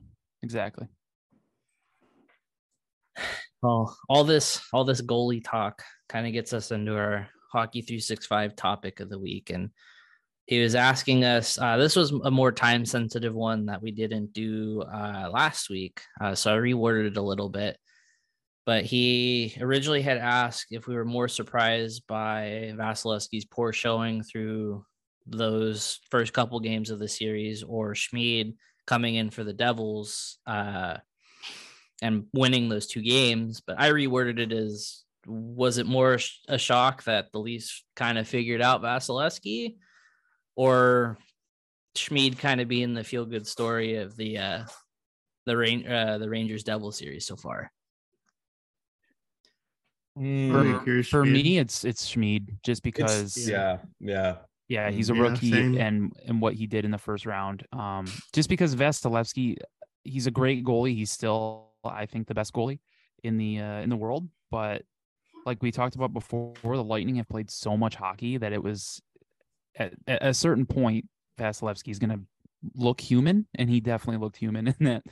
Exactly. Well, all this all this goalie talk kind of gets us into our hockey 365 topic of the week and he was asking us uh, this was a more time sensitive one that we didn't do uh, last week uh, so i reworded it a little bit. But he originally had asked if we were more surprised by Vasilevskiy's poor showing through those first couple games of the series or Schmid coming in for the Devils uh, and winning those two games. But I reworded it as was it more a shock that the Leafs kind of figured out Vasilevskiy or Schmid kind of being the feel good story of the uh, the rain uh, the Rangers Devil series so far? Very For, for me, it's it's Schmid just It's- because yeah, yeah. yeah, he's a Yeah, rookie same. and and what he did in the first round. Um, just because Vasilevskiy, he's a great goalie. He's still, I think, the best goalie in the uh, in the world. But like we talked about before, the Lightning have played so much hockey that it was at, at a certain point, Vasilevskiy is going to look human, and he definitely looked human *laughs* in that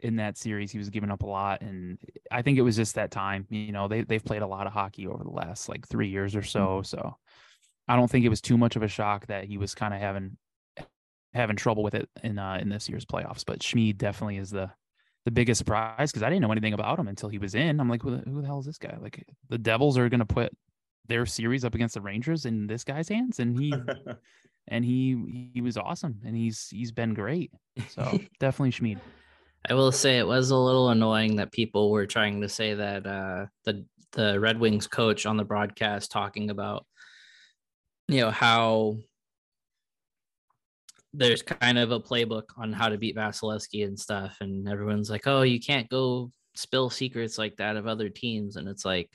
in that series. He was giving up a lot, and I think it was just that time. You know, they they've played a lot of hockey over the last like three years or so. So I don't think it was too much of a shock that he was kind of having having trouble with it in uh, in this year's playoffs. But Schmid definitely is the the biggest surprise because I didn't know anything about him until he was in. I'm like, who the, who the hell is this guy? Like the Devils are going to put their series up against the Rangers in this guy's hands, and he *laughs* and he he was awesome, and he's he's been great. So *laughs* definitely Schmid. I will say it was a little annoying that people were trying to say that uh, the the Red Wings coach on the broadcast talking about you know how there's kind of a playbook on how to beat Vasilevskiy and stuff, and everyone's like, "Oh, you can't go spill secrets like that of other teams," and it's like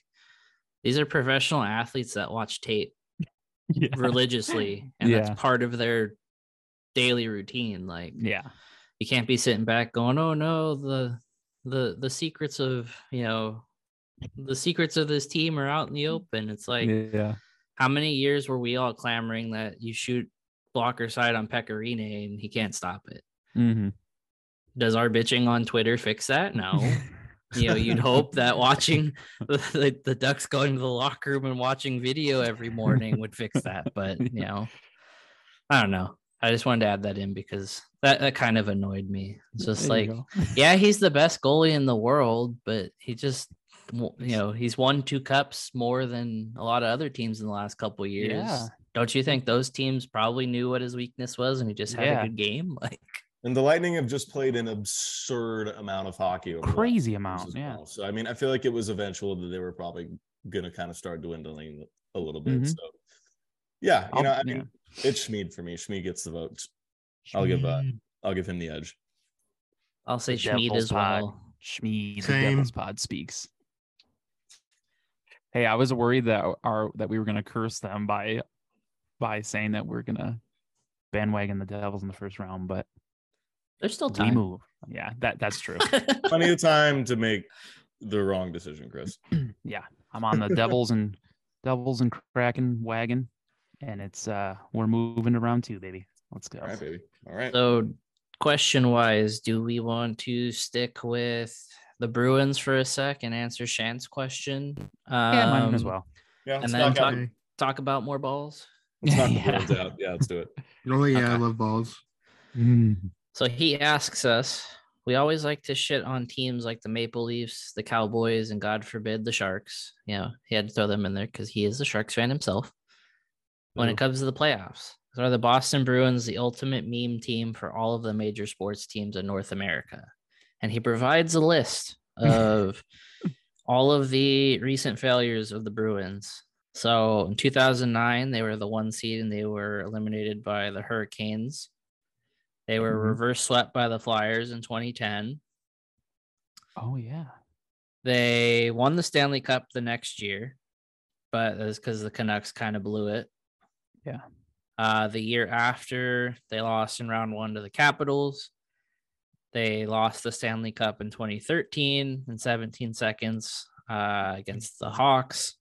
these are professional athletes that watch tape *laughs* Yeah. religiously, and Yeah. that's part of their daily routine. Like, Yeah. you can't be sitting back going, "Oh no, the the the secrets of you know the secrets of this team are out in the mm. open." It's like, yeah. how many years were we all clamoring that you shoot blocker side on Pecorine and he can't stop it? hmm Does our bitching on Twitter fix that? No. *laughs* you know, you'd hope that watching the, the, the Ducks going to the locker room and watching video every morning would fix that. But *laughs* you know, I don't know. I just wanted to add that in because that, that kind of annoyed me. It's just There like, *laughs* yeah, he's the best goalie in the world, but he just, you know, he's won two cups more than a lot of other teams in the last couple of years. Yeah. Don't you think those teams probably knew what his weakness was and he just had Yeah. a good game? *laughs* Like, And the Lightning have just played an absurd amount of hockey. Over Crazy amount, as yeah. well. So I mean, I feel like it was eventual that they were probably going to kind of start dwindling a little bit. Mhm. So yeah, you I'll- know, I yeah. mean, it's Schmid for me. Schmid gets the vote. I'll give uh, I'll give him the edge. I'll say The Schmid as pod. well. Schmid, the Devil's Pod speaks. Hey, I was worried that our that we were gonna curse them by by saying that we're gonna bandwagon the Devils in the first round, but There's still We time. move. Yeah, that that's true. *laughs* Plenty of time to make the wrong decision, Chris. *clears throat* yeah, I'm on the Devils and Devils and Kraken wagon, and it's uh we're moving to round two, baby. Let's go. All right, baby. All right. So, question wise, do we want to stick with the Bruins for a sec and answer Shant's question? yeah, mine as Um, well. yeah, and then knock talk- out, Talk about more balls. Let's knock *laughs* the Yeah. Out. Yeah, let's do it. Oh yeah, I love balls. Mm. So he asks us, we always like to shit on teams like the Maple Leafs, the Cowboys, and God forbid the Sharks. You know, he had to throw them in there because he is a Sharks fan himself. When Ooh. it comes to the playoffs, are the Boston Bruins the ultimate meme team for all of the major sports teams in North America? And he provides a list *laughs* of all of the recent failures of the Bruins. So in 2009, they were the one seed and they were eliminated by the Hurricanes. They were Mhm. reverse swept by the Flyers in 2010. Oh yeah. They won the Stanley Cup the next year, but that's because the Canucks kind of blew it. Yeah. Uh, the year after, they lost in round one to the Capitals. They lost the Stanley Cup in 2013 in 17 seconds uh, against the Hawks.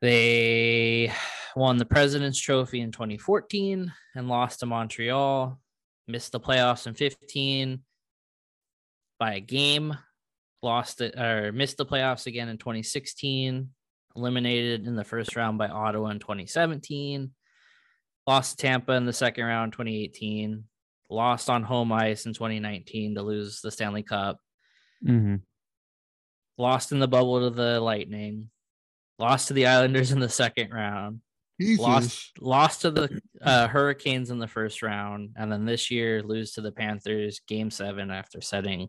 They won the President's Trophy in 2014 and lost to Montreal. Missed the playoffs in 15 by a game. Lost it or missed the playoffs again in 2016. Eliminated in the first round by Ottawa in 2017. Lost to Tampa in the second round 2018. Lost on home ice in 2019 to lose the Stanley Cup. hmm Lost in the bubble to the Lightning. Lost to the Islanders in the second round. Jesus. lost lost to the uh, Hurricanes in the first round, and then this year lose to the Panthers game seven after setting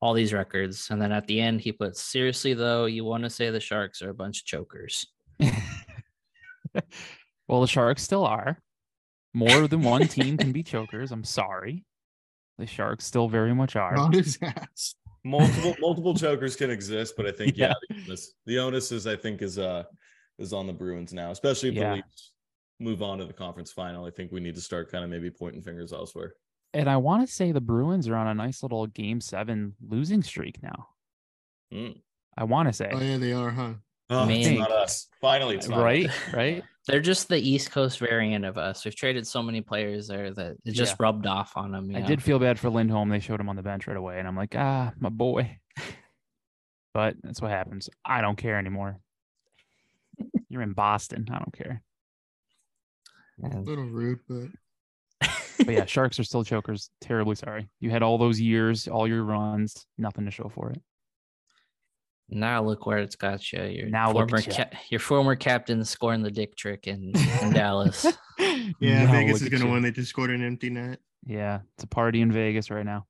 all these records. And then at the end, he puts seriously though, you want to say the Sharks are a bunch of chokers. *laughs* well, the Sharks still are. More than one team can be *laughs* chokers. I'm sorry. The Sharks still very much are. Not his ass. Multiple *laughs* multiple chokers can exist, but I think yeah, Yeah. the, onus, the onus is I think is uh is on the Bruins now, especially if Yeah. the Leafs move on to the conference final. I think we need to start kind of maybe pointing fingers elsewhere. And I want to say the Bruins are on a nice little game seven losing streak now. Mm. I want to say. Oh yeah, they are, huh? Oh, it's not us. Finally, it's not right, us. right. *laughs* They're just the East Coast variant of us. We've traded so many players there that it just Yeah. rubbed off on them. I did feel bad for Lindholm. They showed him on the bench right away, and I'm like, ah, my boy. *laughs* but that's what happens. I don't care anymore. You're in Boston. I don't care. A little rude, but *laughs* But yeah, Sharks are still chokers. Terribly sorry. You had all those years, all your runs, nothing to show for it. Now look where it's got you. Your Now former at ya. ca- your former captain scoring the dick trick in, in *laughs* Dallas. *laughs* yeah, Now Vegas is gonna you. win. They just scored an empty net. Yeah, it's a party in Vegas right now.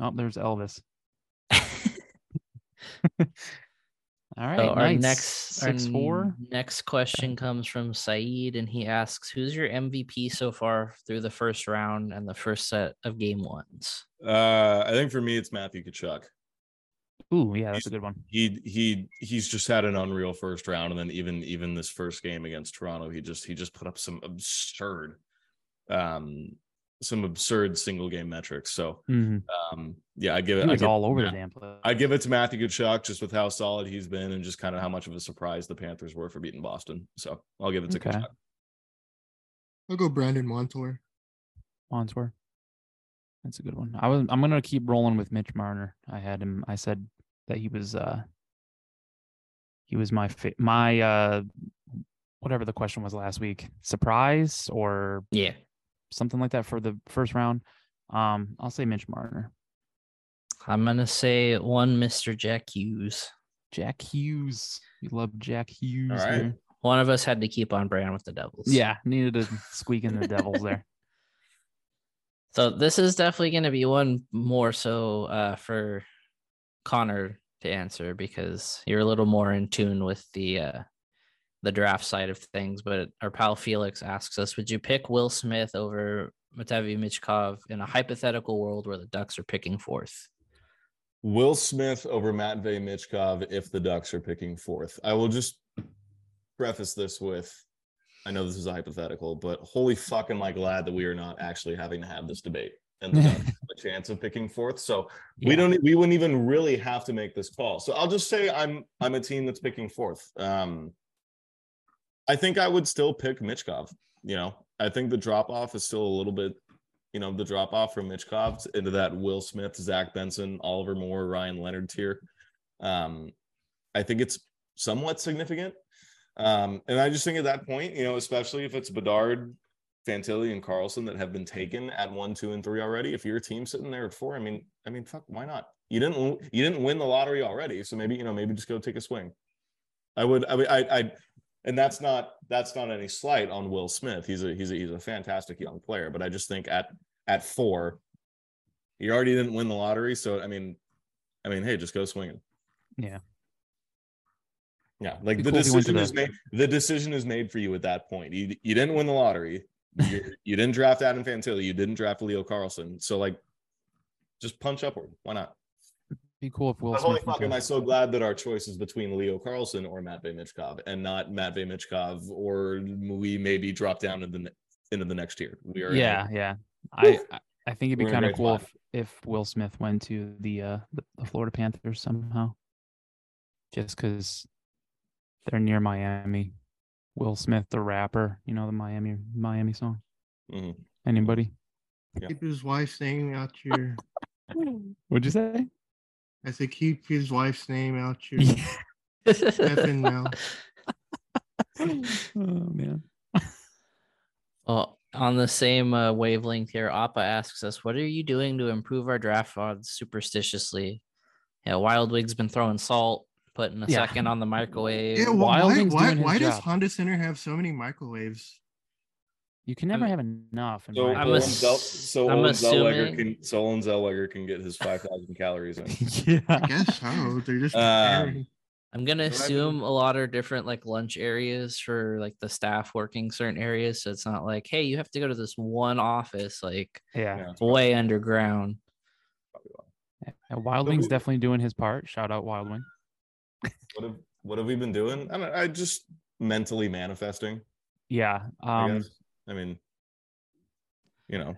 Oh, there's Elvis. *laughs* All right, So our nice. next our four. next question comes from Saeed, and he asks, "Who's your MVP so far through the first round and the first set of game ones?" Uh, I think for me, it's Matthew Tkachuk. Ooh, yeah, that's a good one. He he he's just had an unreal first round, and then even even this first game against Toronto, he just he just put up some absurd, um, some absurd single game metrics. So Mhm. um, yeah, I give it. He I give, all over yeah. the damn place. I give it to Matthew Tkachuk just with how solid he's been and just kind of how much of a surprise the Panthers were for beating Boston. So I'll give it to Okay. Tkachuk. I'll go Brandon Montour. Montour. That's a good one. I was I'm gonna keep rolling with Mitch Marner. I had him. I said that he was uh he was my fa- my uh whatever the question was last week surprise or Yeah, something like that for the first round. Um, I'll say Mitch Marner. I'm gonna say one, Mister Jack Hughes. Jack Hughes. We love Jack Hughes. right. here. One of us had to keep on brand with the Devils. Yeah, needed to squeak in the Devils there. *laughs* So this is definitely going to be one more so uh, for Connor to answer because you're a little more in tune with the uh, the draft side of things. But our pal Felix asks us, would you pick Will Smith over Matvey Michkov in a hypothetical world where the Ducks are picking fourth? Will Smith over Matvey Michkov if the Ducks are picking fourth. I will just preface this with I know this is a hypothetical, but holy fuck, am I glad that we are not actually having to have this debate and the *laughs* Ducks have a chance of picking fourth. So we don't, we wouldn't even really have to make this call. So I'll just say I'm, I'm a team that's picking fourth. Um, I think I would still pick Michkov. You know, I think the drop off is still a little bit, you know, the drop off from Michkov into that Will Smith, Zach Benson, Oliver Moore, Ryan Leonard tier. Um, I think it's somewhat significant. Um, and I just think at that point, you know, especially if it's Bedard, Fantilli, and Carlsson that have been taken at one, two, and three already. If your team sitting there at four, I mean, I mean, fuck, why not? You didn't you didn't win the lottery already, so maybe you know maybe just go take a swing. I would I would I I and that's not that's not any slight on Will Smith. He's a he's a he's a fantastic young player, but I just think at at four, you already didn't win the lottery, so I mean, I mean, hey, just go swinging. Yeah. Yeah, like the cool if you went to decision is made. The decision is made for you at that point. You you didn't win the lottery. You, *laughs* you didn't draft Adam Fantilli. You didn't draft Leo Carlsson. So like, just punch upward. Why not? Be cool if Will holy Smith. fuck, am I so glad that our choice is between Leo Carlsson or Matvey Michkov, and not Matvey Michkov, or we maybe drop down into the into the next tier. We are in a- yeah, yeah. I I- think it'd be We're in a kind of cool if, if Will Smith went to the uh the, the Florida Panthers somehow. Just because they're near Miami. Will Smith, the rapper, you know the Miami Miami song. Mhm. Anybody? Yeah. Keep his wife's name out your. *laughs* What'd you say? I said keep his wife's name out your effing mouth. *laughs* *laughs* oh man. Well, on the same uh, wavelength here, Appa asks us, "What are you doing to improve our draft odds superstitiously?" Yeah, Wild Wing's been throwing salt, putting a Yeah. second on the microwave. Yeah, wh- why, why, why does job. Honda Center have so many microwaves? You can never I'm- have enough. in So I'm Owen ass- Zell- so I'm Olen Zellweger assuming- can so Olen Zellweger can get his five thousand calories in. *laughs* yeah. I guess so. They're just Um. I'm gonna What I mean- assume a lot of different like lunch areas for like the staff working certain areas. So it's not like, hey, you have to go to this one office like Yeah. Yeah. way underground. yeah. Wild So Wing's who- definitely doing his part. Shout out Wild Wing. What have what have we been doing? I don't I just mentally manifesting. Yeah. I Um guess. I mean, you know,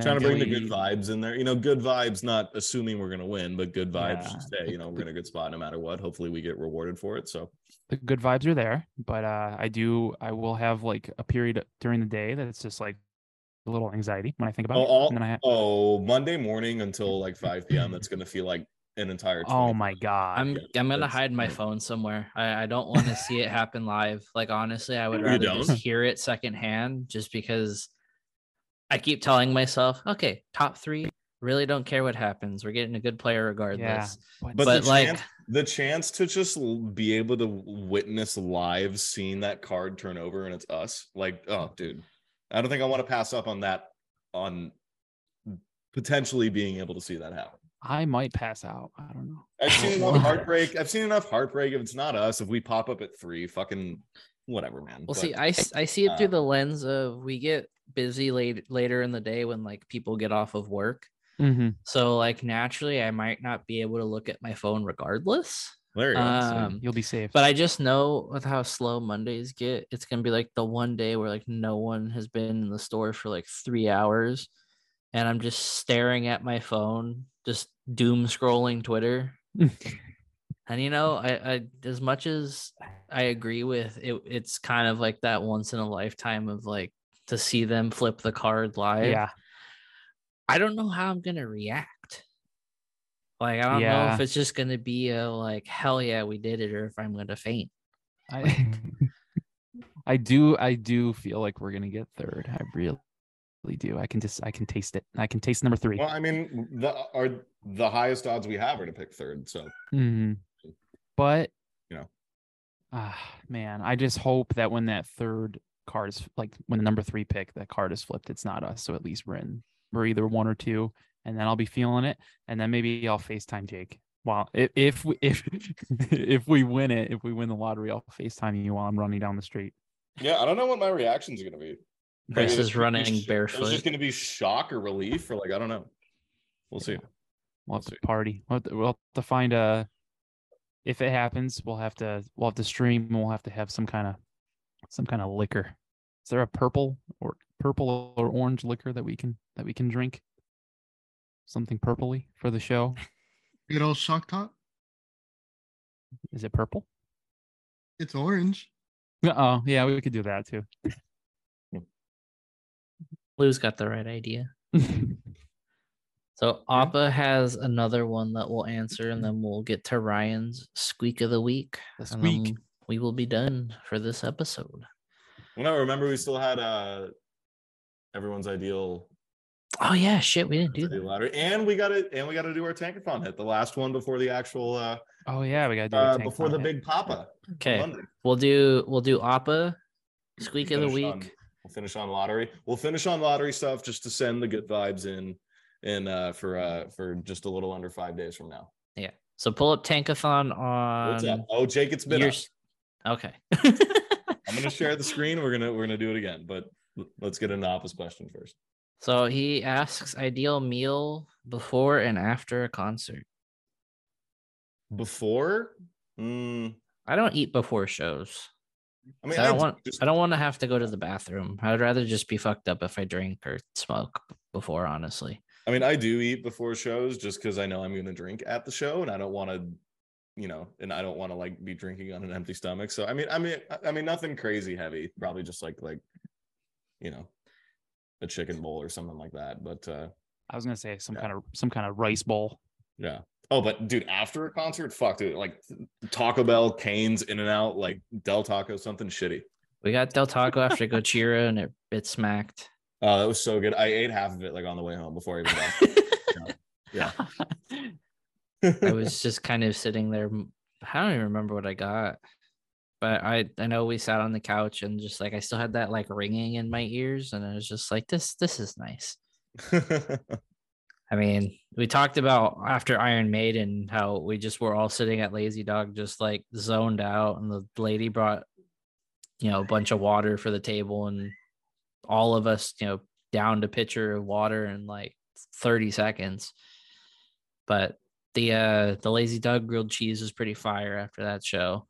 trying to bring the good vibes in there. You know, good vibes, not assuming we're gonna win, but good vibes. Yeah. You know, we're in a good spot no matter what. Hopefully, we get rewarded for it. So the good vibes are there, but uh I do I will have like a period during the day that it's just like a little anxiety when I think about oh, it. all, And then I ha- oh, Monday morning until like five p.m. That's gonna feel like an entire. oh my god. I'm I'm gonna that's- hide my yeah. phone somewhere. I, I don't want to see it happen live. Like honestly, I would You rather don't? just hear it secondhand just because I keep telling myself, okay, top three, really don't care what happens. We're getting a good player regardless. But, But, the like- chance, the chance to just be able to witness live seeing that card turn over and it's us, like, oh, dude, I don't think I want to pass up on that. On potentially being able to see that happen. I might pass out. I don't know. I've seen *laughs* enough heartbreak. I've seen enough heartbreak. If it's not us, if we pop up at three, fucking whatever, man. Well, But, see, I see it through uh, the lens of we get busy late later in the day when like people get off of work. Mm-hmm. So like naturally, I might not be able to look at my phone regardless. there you go. Um, you'll be safe. But I just know with how slow Mondays get, it's gonna be like the one day where like no one has been in the store for like three hours, and I'm just staring at my phone, just doom scrolling Twitter. *laughs* and you know, I, I as much as I agree with it, it's kind of like that once in a lifetime of like to see them flip the card live. yeah. I don't know how I'm gonna react. Like I don't know if it's just gonna be a like hell yeah we did it or if I'm gonna faint. I *laughs* I do I do feel like we're gonna get third. I really do. I can just I can taste it. I can taste number three. well, I mean, the are the highest odds we have are to pick third. So Mhm. But You know. ah man, I just hope that when that third card is like when the number three pick, that card is flipped, it's not us. So at least we're in we're either one or two, and then I'll be feeling it, and then maybe I'll FaceTime Jake. Well, if if we, if *laughs* if we win it, if we win the lottery, I'll FaceTime you while I'm running down the street. yeah, I don't know what my reaction's gonna be. Chris Maybe is it's gonna be running sh- It's barefoot. just gonna be shock or relief, or like I don't know. We'll see. Yeah. We'll have to see. party. We'll have to, we'll have to find a. If it happens, we'll have to we'll have to stream. and We'll have to have some kind of some kind of liquor Is there a purple or purple or orange liquor that we can that we can drink? Something purpley for the show. *laughs* Good old shock top. Is it purple? It's orange. Oh, yeah, we could do that too. *laughs* Lou's got the right idea. *laughs* So Appa has another one that we'll answer, and then we'll get to Ryan's squeak of the week. The and squeak. we will be done for this episode. No, remember we still had uh everyone's ideal, Oh yeah, shit, we didn't do ideal that. lottery, and we got it, and we got to do our tankathon hit, the last one before the actual uh, oh yeah, we gotta do uh before the on it. big papa. Okay, Monday. we'll do we'll do Appa, squeak of the week. on- we'll finish on lottery. We'll finish on lottery stuff just to send the good vibes in, in uh for uh for just a little under five days from now. Yeah. So pull up Tankathon What's up? on Oh, Jake, it's been. your. up. Okay. *laughs* I'm gonna share the screen. We're gonna we're gonna do it again, but let's get an opposite question first. so he asks ideal meal before and after a concert. Before, mm, I don't eat before shows. I mean, I don't want just I don't want to have to go to the bathroom. I'd rather just be fucked up if I drink or smoke before, honestly. I mean, I do eat before shows just because I know I'm going to drink at the show, and I don't want to, you know, and I don't want to like be drinking on an empty stomach. So I mean, I mean, I- I mean, nothing crazy heavy. Probably just like like, you know, a chicken bowl or something like that. But uh I was gonna say some Yeah. kind of some kind of rice bowl. yeah. Oh, but dude, after a concert, fuck, dude, like Taco Bell, Canes, In and Out, like Del Taco, something shitty. We got Del Taco after Gojira and it it smacked. Oh, that was so good. I ate half of it like on the way home before I even got. *laughs* Yeah. I was just kind of sitting there. I don't even remember what I got, but I I know we sat on the couch and just like I still had that like ringing in my ears, and I was just like, this this is nice. *laughs* I mean, we talked about after Iron Maiden how we just were all sitting at Lazy Dog, just like zoned out, and the lady brought, you know, a bunch of water for the table, and all of us, you know, downed a pitcher of water in like 30 seconds. But the uh the Lazy Dog grilled cheese was pretty fire after that show.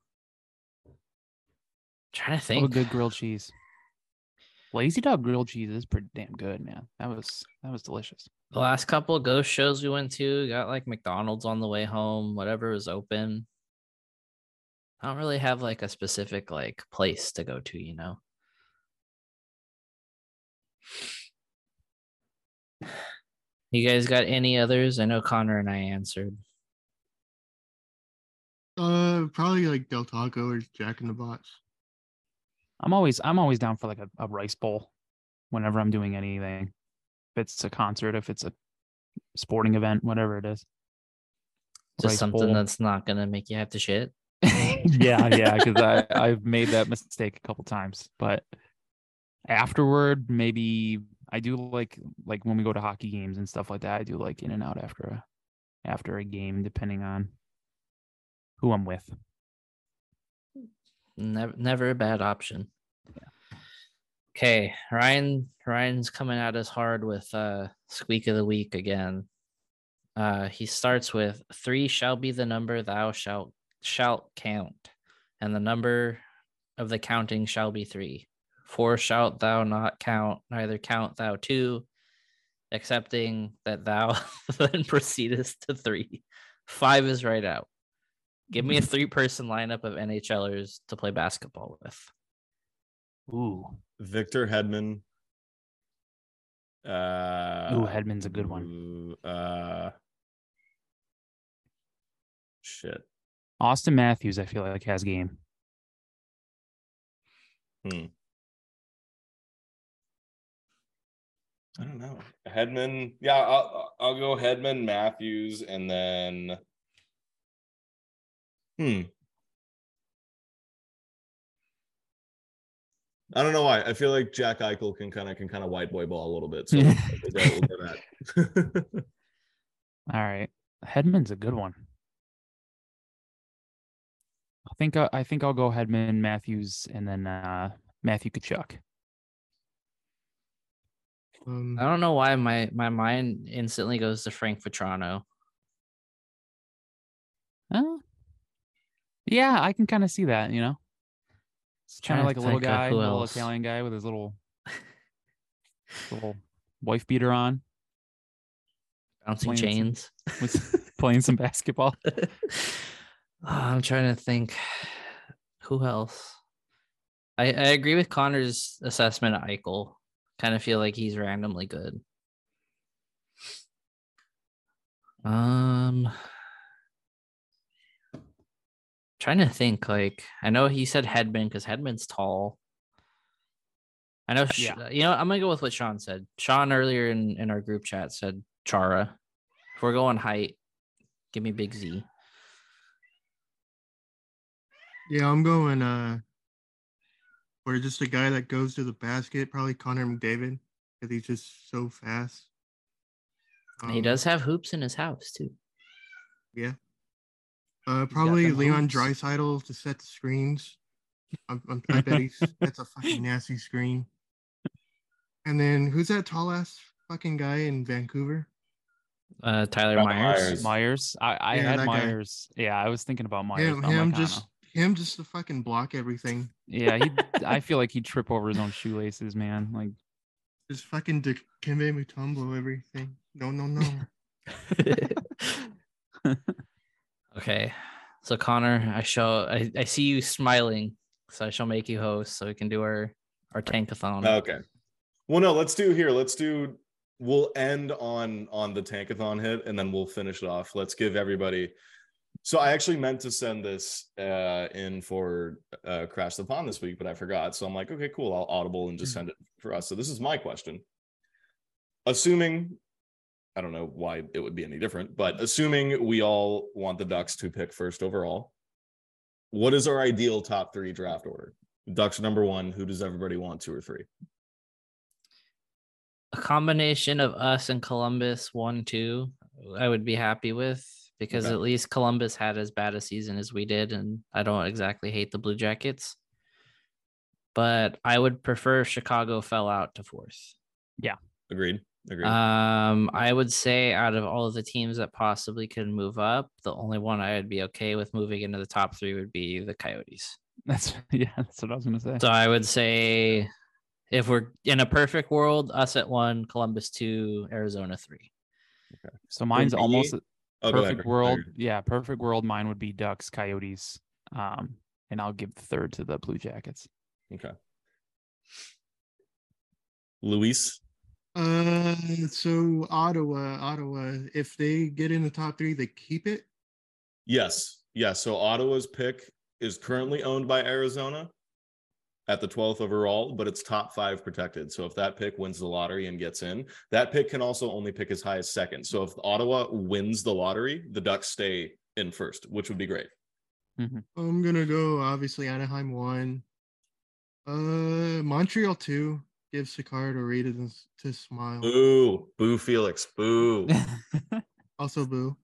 trying to Oh, think. good grilled cheese. Lazy Dog grilled cheese is pretty damn good, man. That was that was delicious. The last couple of ghost shows we went to got like McDonald's on the way home, whatever was open. I don't really have like a specific like place to go to, you know. *sighs* You guys got any others? I know Connor and I answered. Uh, probably like Del Taco or Jack in the Box. I'm always I'm always down for like a, a rice bowl whenever I'm doing anything. If it's a concert, if it's a sporting event, whatever it is. Just Rice something bowl. that's not gonna make you have to shit. *laughs* yeah, yeah, because I I've made that mistake a couple times, but afterward, maybe I do like like when we go to hockey games and stuff like that. I do like in and out after a after a game, depending on who I'm with. Never, never a bad option. Okay, Ryan. Ryan's coming at us hard with uh squeak of the week again. Uh, he starts with three shall be the number thou shalt shalt count, and the number of the counting shall be three. Four shalt thou not count, neither count thou two, excepting that thou *laughs* then proceedest to three. Five is right out. Give me a *laughs* three person lineup of NHLers to play basketball with. Ooh, Victor Hedman. Uh, Ooh, Hedman's a good one. Uh, shit. Auston Matthews, I feel like has game. Hmm. I don't know. Hedman. Yeah, I'll, I'll go Hedman, Matthews, and then. Hmm. I don't know why. I feel like Jack Eichel can kind of can kind of white boy ball a little bit. So *laughs* we'll go, we'll go that. *laughs* All right, Hedman's a good one. I think uh, I think I'll go Hedman, Matthews, and then uh, Matthew Tkachuk. Um, I don't know why my my mind instantly goes to Frank Vatrano. Uh, yeah, I can kind of see that. You know, It's kind of like a little guy, who little else. Italian guy with his little *laughs* little wife beater on, Bouncing some- chains. *laughs* was playing some basketball. Ah, *laughs* I'm trying to think. Who else? I, I agree with Connor's assessment of Eichel. Kind of feel like he's randomly good. Um, trying to think. Like, I know he said Hedman because Hedman's tall. I know. Yeah. You know, I'm gonna go with what Sean said. Sean earlier in in our group chat said Chara. If we're going height, give me Big Z. Yeah, I'm going uh or just a guy that goes to the basket, probably Connor McDavid, because he's just so fast. And he Um, does have hoops in his house too. Yeah. Uh, probably Leon hoops. Draisaitl to set the screens. I'm, I'm, *laughs* I bet he's that's a fucking nasty screen. And then who's that tall ass fucking guy in Vancouver? Uh, Tyler Tyler Myers. Myers. Myers, I, I Yeah, had that guy. Myers. Yeah, I was thinking about Myers. him, him like, just him just to fucking block everything. Yeah, he. *laughs* I feel like he'd trip over his own shoelaces, man. Like, Just fucking Dikembe Mutombo everything. No, no, no. *laughs* okay, so Connor, I show I, I see you smiling, so I shall make you host, so we can do our our tankathon. Okay. Well, no, let's do here. Let's do. We'll end on on the tankathon hit, and then we'll finish it off. Let's give everybody. So I actually meant to send this uh, in for uh, Crash the Pond this week, but I forgot. So I'm like, okay, cool. I'll audible and just send it for us. So this is my question. Assuming, I don't know why it would be any different, but assuming we all want the Ducks to pick first overall, what is our ideal top three draft order? Ducks number one. Who does everybody want, two or three? a combination of us and Columbus one two, I would be happy with because Okay. at least Columbus had as bad a season as we did, and I don't exactly hate the Blue Jackets. But I would prefer Chicago fell out to fourth. Yeah. Agreed. Agreed. Um, I would say out of all of the teams that possibly could move up, the only one I would be okay with moving into the top three would be the Coyotes. *laughs* that's yeah, that's what I was gonna say. So I would say if we're in a perfect world, us at one, Columbus two, Arizona three. Okay. So mine's me, almost a Oh, perfect world. Yeah, perfect world. Mine would be Ducks, Coyotes, um, and I'll give third to the Blue Jackets. Okay. Luis. Uh, so Ottawa, Ottawa, if they get in the top three, they keep it. Yes. Yes. So Ottawa's pick is currently owned by Arizona at the 12th overall, but it's top five protected. So if that pick wins the lottery and gets in, that pick can also only pick as high as second. So if Ottawa wins the lottery, the Ducks stay in first, which would be great. I'm gonna go obviously Anaheim one. Uh, Montreal two. Give Sicard a reason to smile. Boo. Boo Felix. Boo. *laughs* Also boo,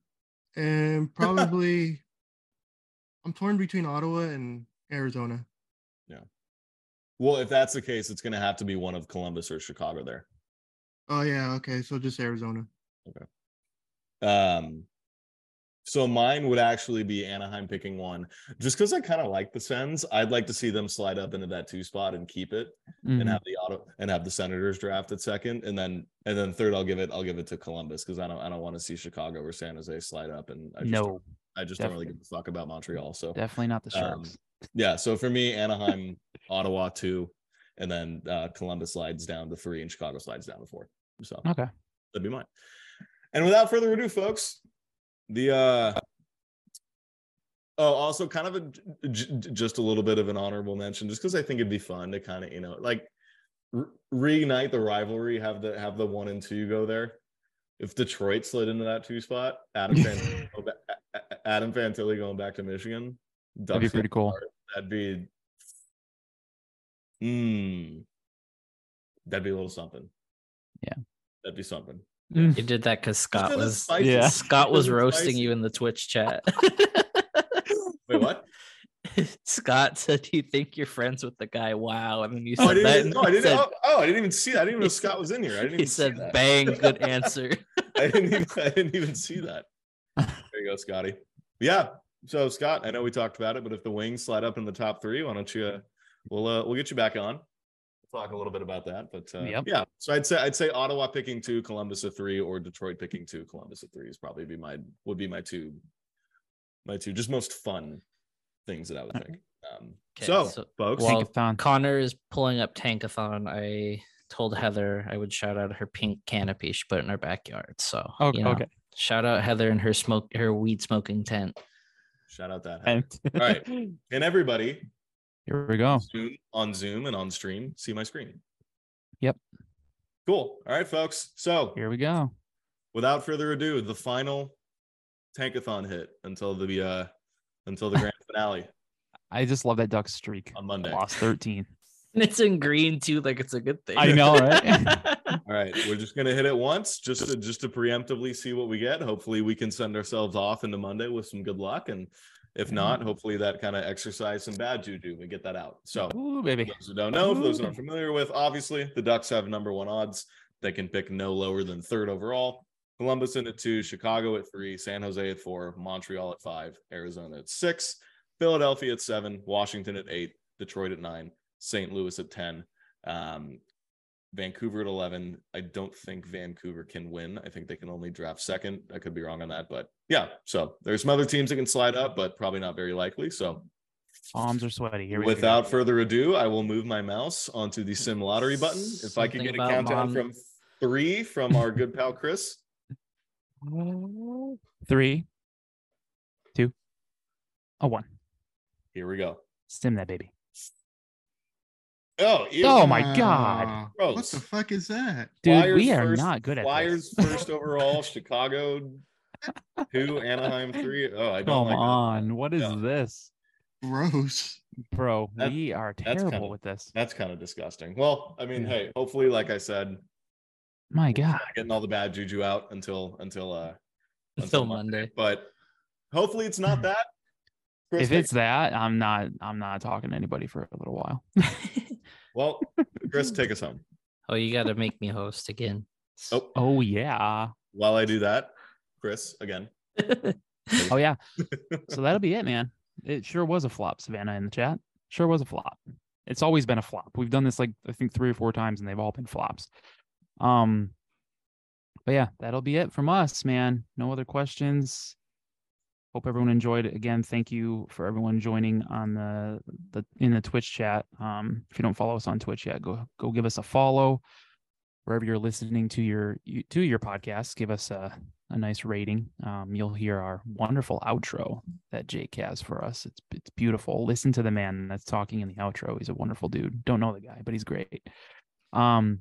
and probably *laughs* I'm torn between Ottawa and Arizona. Yeah. Well, if that's the case, it's going to have to be one of Columbus or Chicago there. Oh yeah, okay, so just Arizona. Okay. Um, so mine would actually be Anaheim picking one, just because I kind of like the Sens. I'd like to see them slide up into that two spot and keep it, and Mhm. have the auto and have the Senators draft at second, and then and then third, I'll give it I'll give it to Columbus because I don't I don't want to see Chicago or San Jose slide up, and I just no, don't, I just don't really definitely. give a fuck about Montreal. So definitely not the Um, Sharks. yeah, so for me, *laughs* Anaheim, Ottawa two, and then uh, Columbus slides down to three, and Chicago slides down to four. So okay. that'd be mine. And without further ado, folks, the uh oh, also kind of a j- just a little bit of an honorable mention, just because I think it'd be fun to kind of you know like re- reignite the rivalry, have the have the one and two go there. If Detroit slid into that two spot, Adam *laughs* Fantilli, go ba- A- A- Adam Fantilli going back to Michigan, That'd be pretty cool. That'd be, hmm, that'd be a little something. Yeah. that'd be something. You did that because Scott was. Yeah. Scott was roasting spicy. you in the Twitch chat. *laughs* *laughs* Wait, what? Scott said, "Do you think you're friends with the guy?" Wow, and then you Oh, I said that. didn't, and no, I didn't. said, oh, oh, I didn't even see that. I didn't even know *laughs* Scott was in here. I didn't he even see said, that. "Bang, good answer." I didn't even. I didn't even see that. There you go, Scotty. Yeah. So Scott, I know we talked about it, but if the Wings slide up in the top three, why don't you? Uh, we'll uh, we'll get you back on. We'll talk a little bit about that, but uh, Yep. yeah. So I'd say I'd say Ottawa picking two, Columbus at three, or Detroit picking two, Columbus at three is probably be my would be my two, my two just most fun things that I would think. Um, Okay, so, so- folks, well- Tankathon. Connor is pulling up Tankathon. I told Heather I would shout out her pink canopy she put in her backyard. So Okay, you know, okay. shout out Heather and her smoke her weed smoking tent. shout out that. All right. *laughs* And everybody here we go. Zoom, on Zoom and on stream, see my screen. Yep. Cool. All right, folks. So Here we go. without further ado, the final tankathon hit until the uh until the *laughs* grand finale I just love that duck streak. on Monday. Lost 13. *laughs* And it's in green too, like it's a good thing. I know, right? *laughs* All right, we're just gonna hit it once, just to just to preemptively see what we get. Hopefully, we can send ourselves off into Monday with some good luck, and if not, hopefully that kind of exercise some bad juju. and get that out. So, Ooh, baby. those who don't know, for those who aren't familiar with, obviously the Ducks have number one odds. They can pick no lower than third overall. Columbus in at two, Chicago at three, San Jose at four, Montreal at five, Arizona at six, Philadelphia at seven, Washington at eight, Detroit at nine, St. Louis at 10, um, Vancouver at 11. I don't think Vancouver can win. I think they can only draft second. I could be wrong on that, but yeah. So there's some other teams that can slide up, but probably not very likely. So Palms are sweaty. Here we go. without go. further ado, I will move my mouse onto the sim lottery button. If I could get a countdown mom. from three from our good pal Chris. *laughs* Three, two, a one. Here we go. Stim that baby. Oh, ew. Oh my God. Gross. What the fuck is that? Dude, Flyers we are first- not good at Flyers this. first *laughs* overall, Chicago two, Anaheim three. Oh, I don't Come like that. on. What is Yeah. this? Gross. Bro, That- we are that's terrible kinda- with this. That's kind of disgusting. Well, I mean, Yeah. hey, hopefully, like I said, My God. getting all the bad juju out until until uh Until Monday. But hopefully, it's not that. Chris, If it's that, I'm not I'm not talking to anybody for a little while. *laughs* well, Chris, take us home. oh, you got to make me host again. Oh, Oh yeah. while I do that, Chris, again. *laughs* Oh yeah. *laughs* so that'll be it, man. It sure was a flop, Savannah in the chat. Sure was a flop. It's always been a flop. We've done this like I think three or four times and they've all been flops. Um but yeah, that'll be it from us, man. No other questions. Hope everyone enjoyed it. Again, thank you for everyone joining on the the in the Twitch chat. Um if you don't follow us on Twitch yet, go go give us a follow wherever you're listening to your to your podcast. Give us a a nice rating. Um, you'll hear our wonderful outro that Jake has for us. It's it's beautiful. Listen to the man that's talking in the outro. He's a wonderful dude. Don't know the guy, but he's great. Um,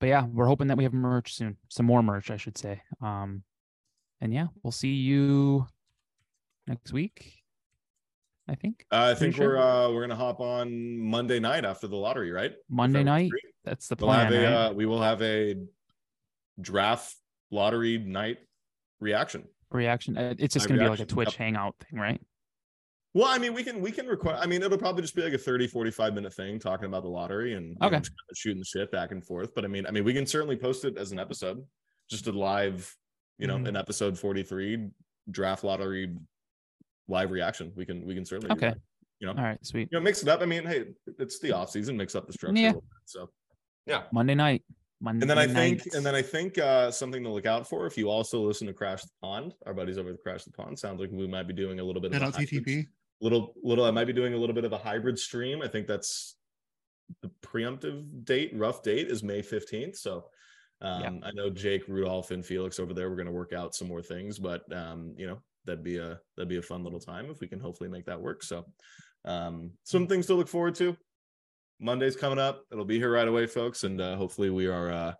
but yeah, we're hoping that we have merch soon. Some more merch, I should say. Um, and yeah, we'll see you next week. I think Uh, I think we're uh we're gonna hop on Monday night after the lottery, right? Monday night. free. That's the We'll have plan. a right? uh, we will have a draft lottery night reaction. Reaction. uh, It's just live gonna be like a Twitch yep. hangout thing, right? Well, I mean, we can we can require. I mean, it'll probably just be like a 30, 45 minute thing talking about the lottery and you know, shooting the shit back and forth. But I mean, I mean, we can certainly post it as an episode, just a live, you know, Mhm. an episode forty three draft lottery live reaction. We can we can certainly Okay. You know, All right, sweet. you know, mix it up. I mean, hey, it's the off season. Mix up the structure. Yeah. A little bit, so yeah. Monday night. Monday And then I night. think, and then I think uh, something to look out for if you also listen to Crash the Pond, our buddies over at Crash the Pond. Sounds like we might be doing a little bit Shout of out a hybrid- TTP. little little. I might be doing a little bit of a hybrid stream. I think that's the preemptive date, rough date is May fifteenth. So um, I know Jake, Rudolph, and Felix over there. We're going to work out some more things, but um, you know that'd be a that'd be a fun little time if we can hopefully make that work. So um, some things to look forward to. Monday's coming up. It'll be here right away, folks, and uh, hopefully we are. Uh,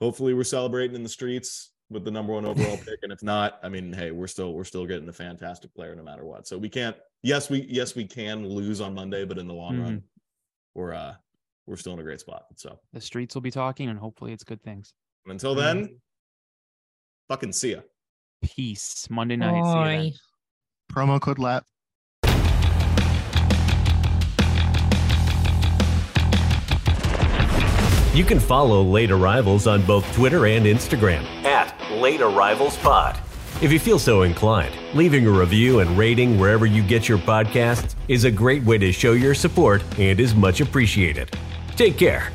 hopefully we're celebrating in the streets with the number one overall *laughs* pick. And if not, I mean, hey, we're still we're still getting a fantastic player no matter what. So we can't. Yes, we yes we can lose on Monday, but in the long run, we're uh we're still in a great spot. So the streets will be talking, and hopefully it's good things. until then, fucking see ya. Peace. Monday night. See you then. Promo code LAP. You can follow Late Arrivals on both Twitter and Instagram at Late Arrivals Pod. If you feel so inclined, leaving a review and rating wherever you get your podcasts is a great way to show your support and is much appreciated. Take care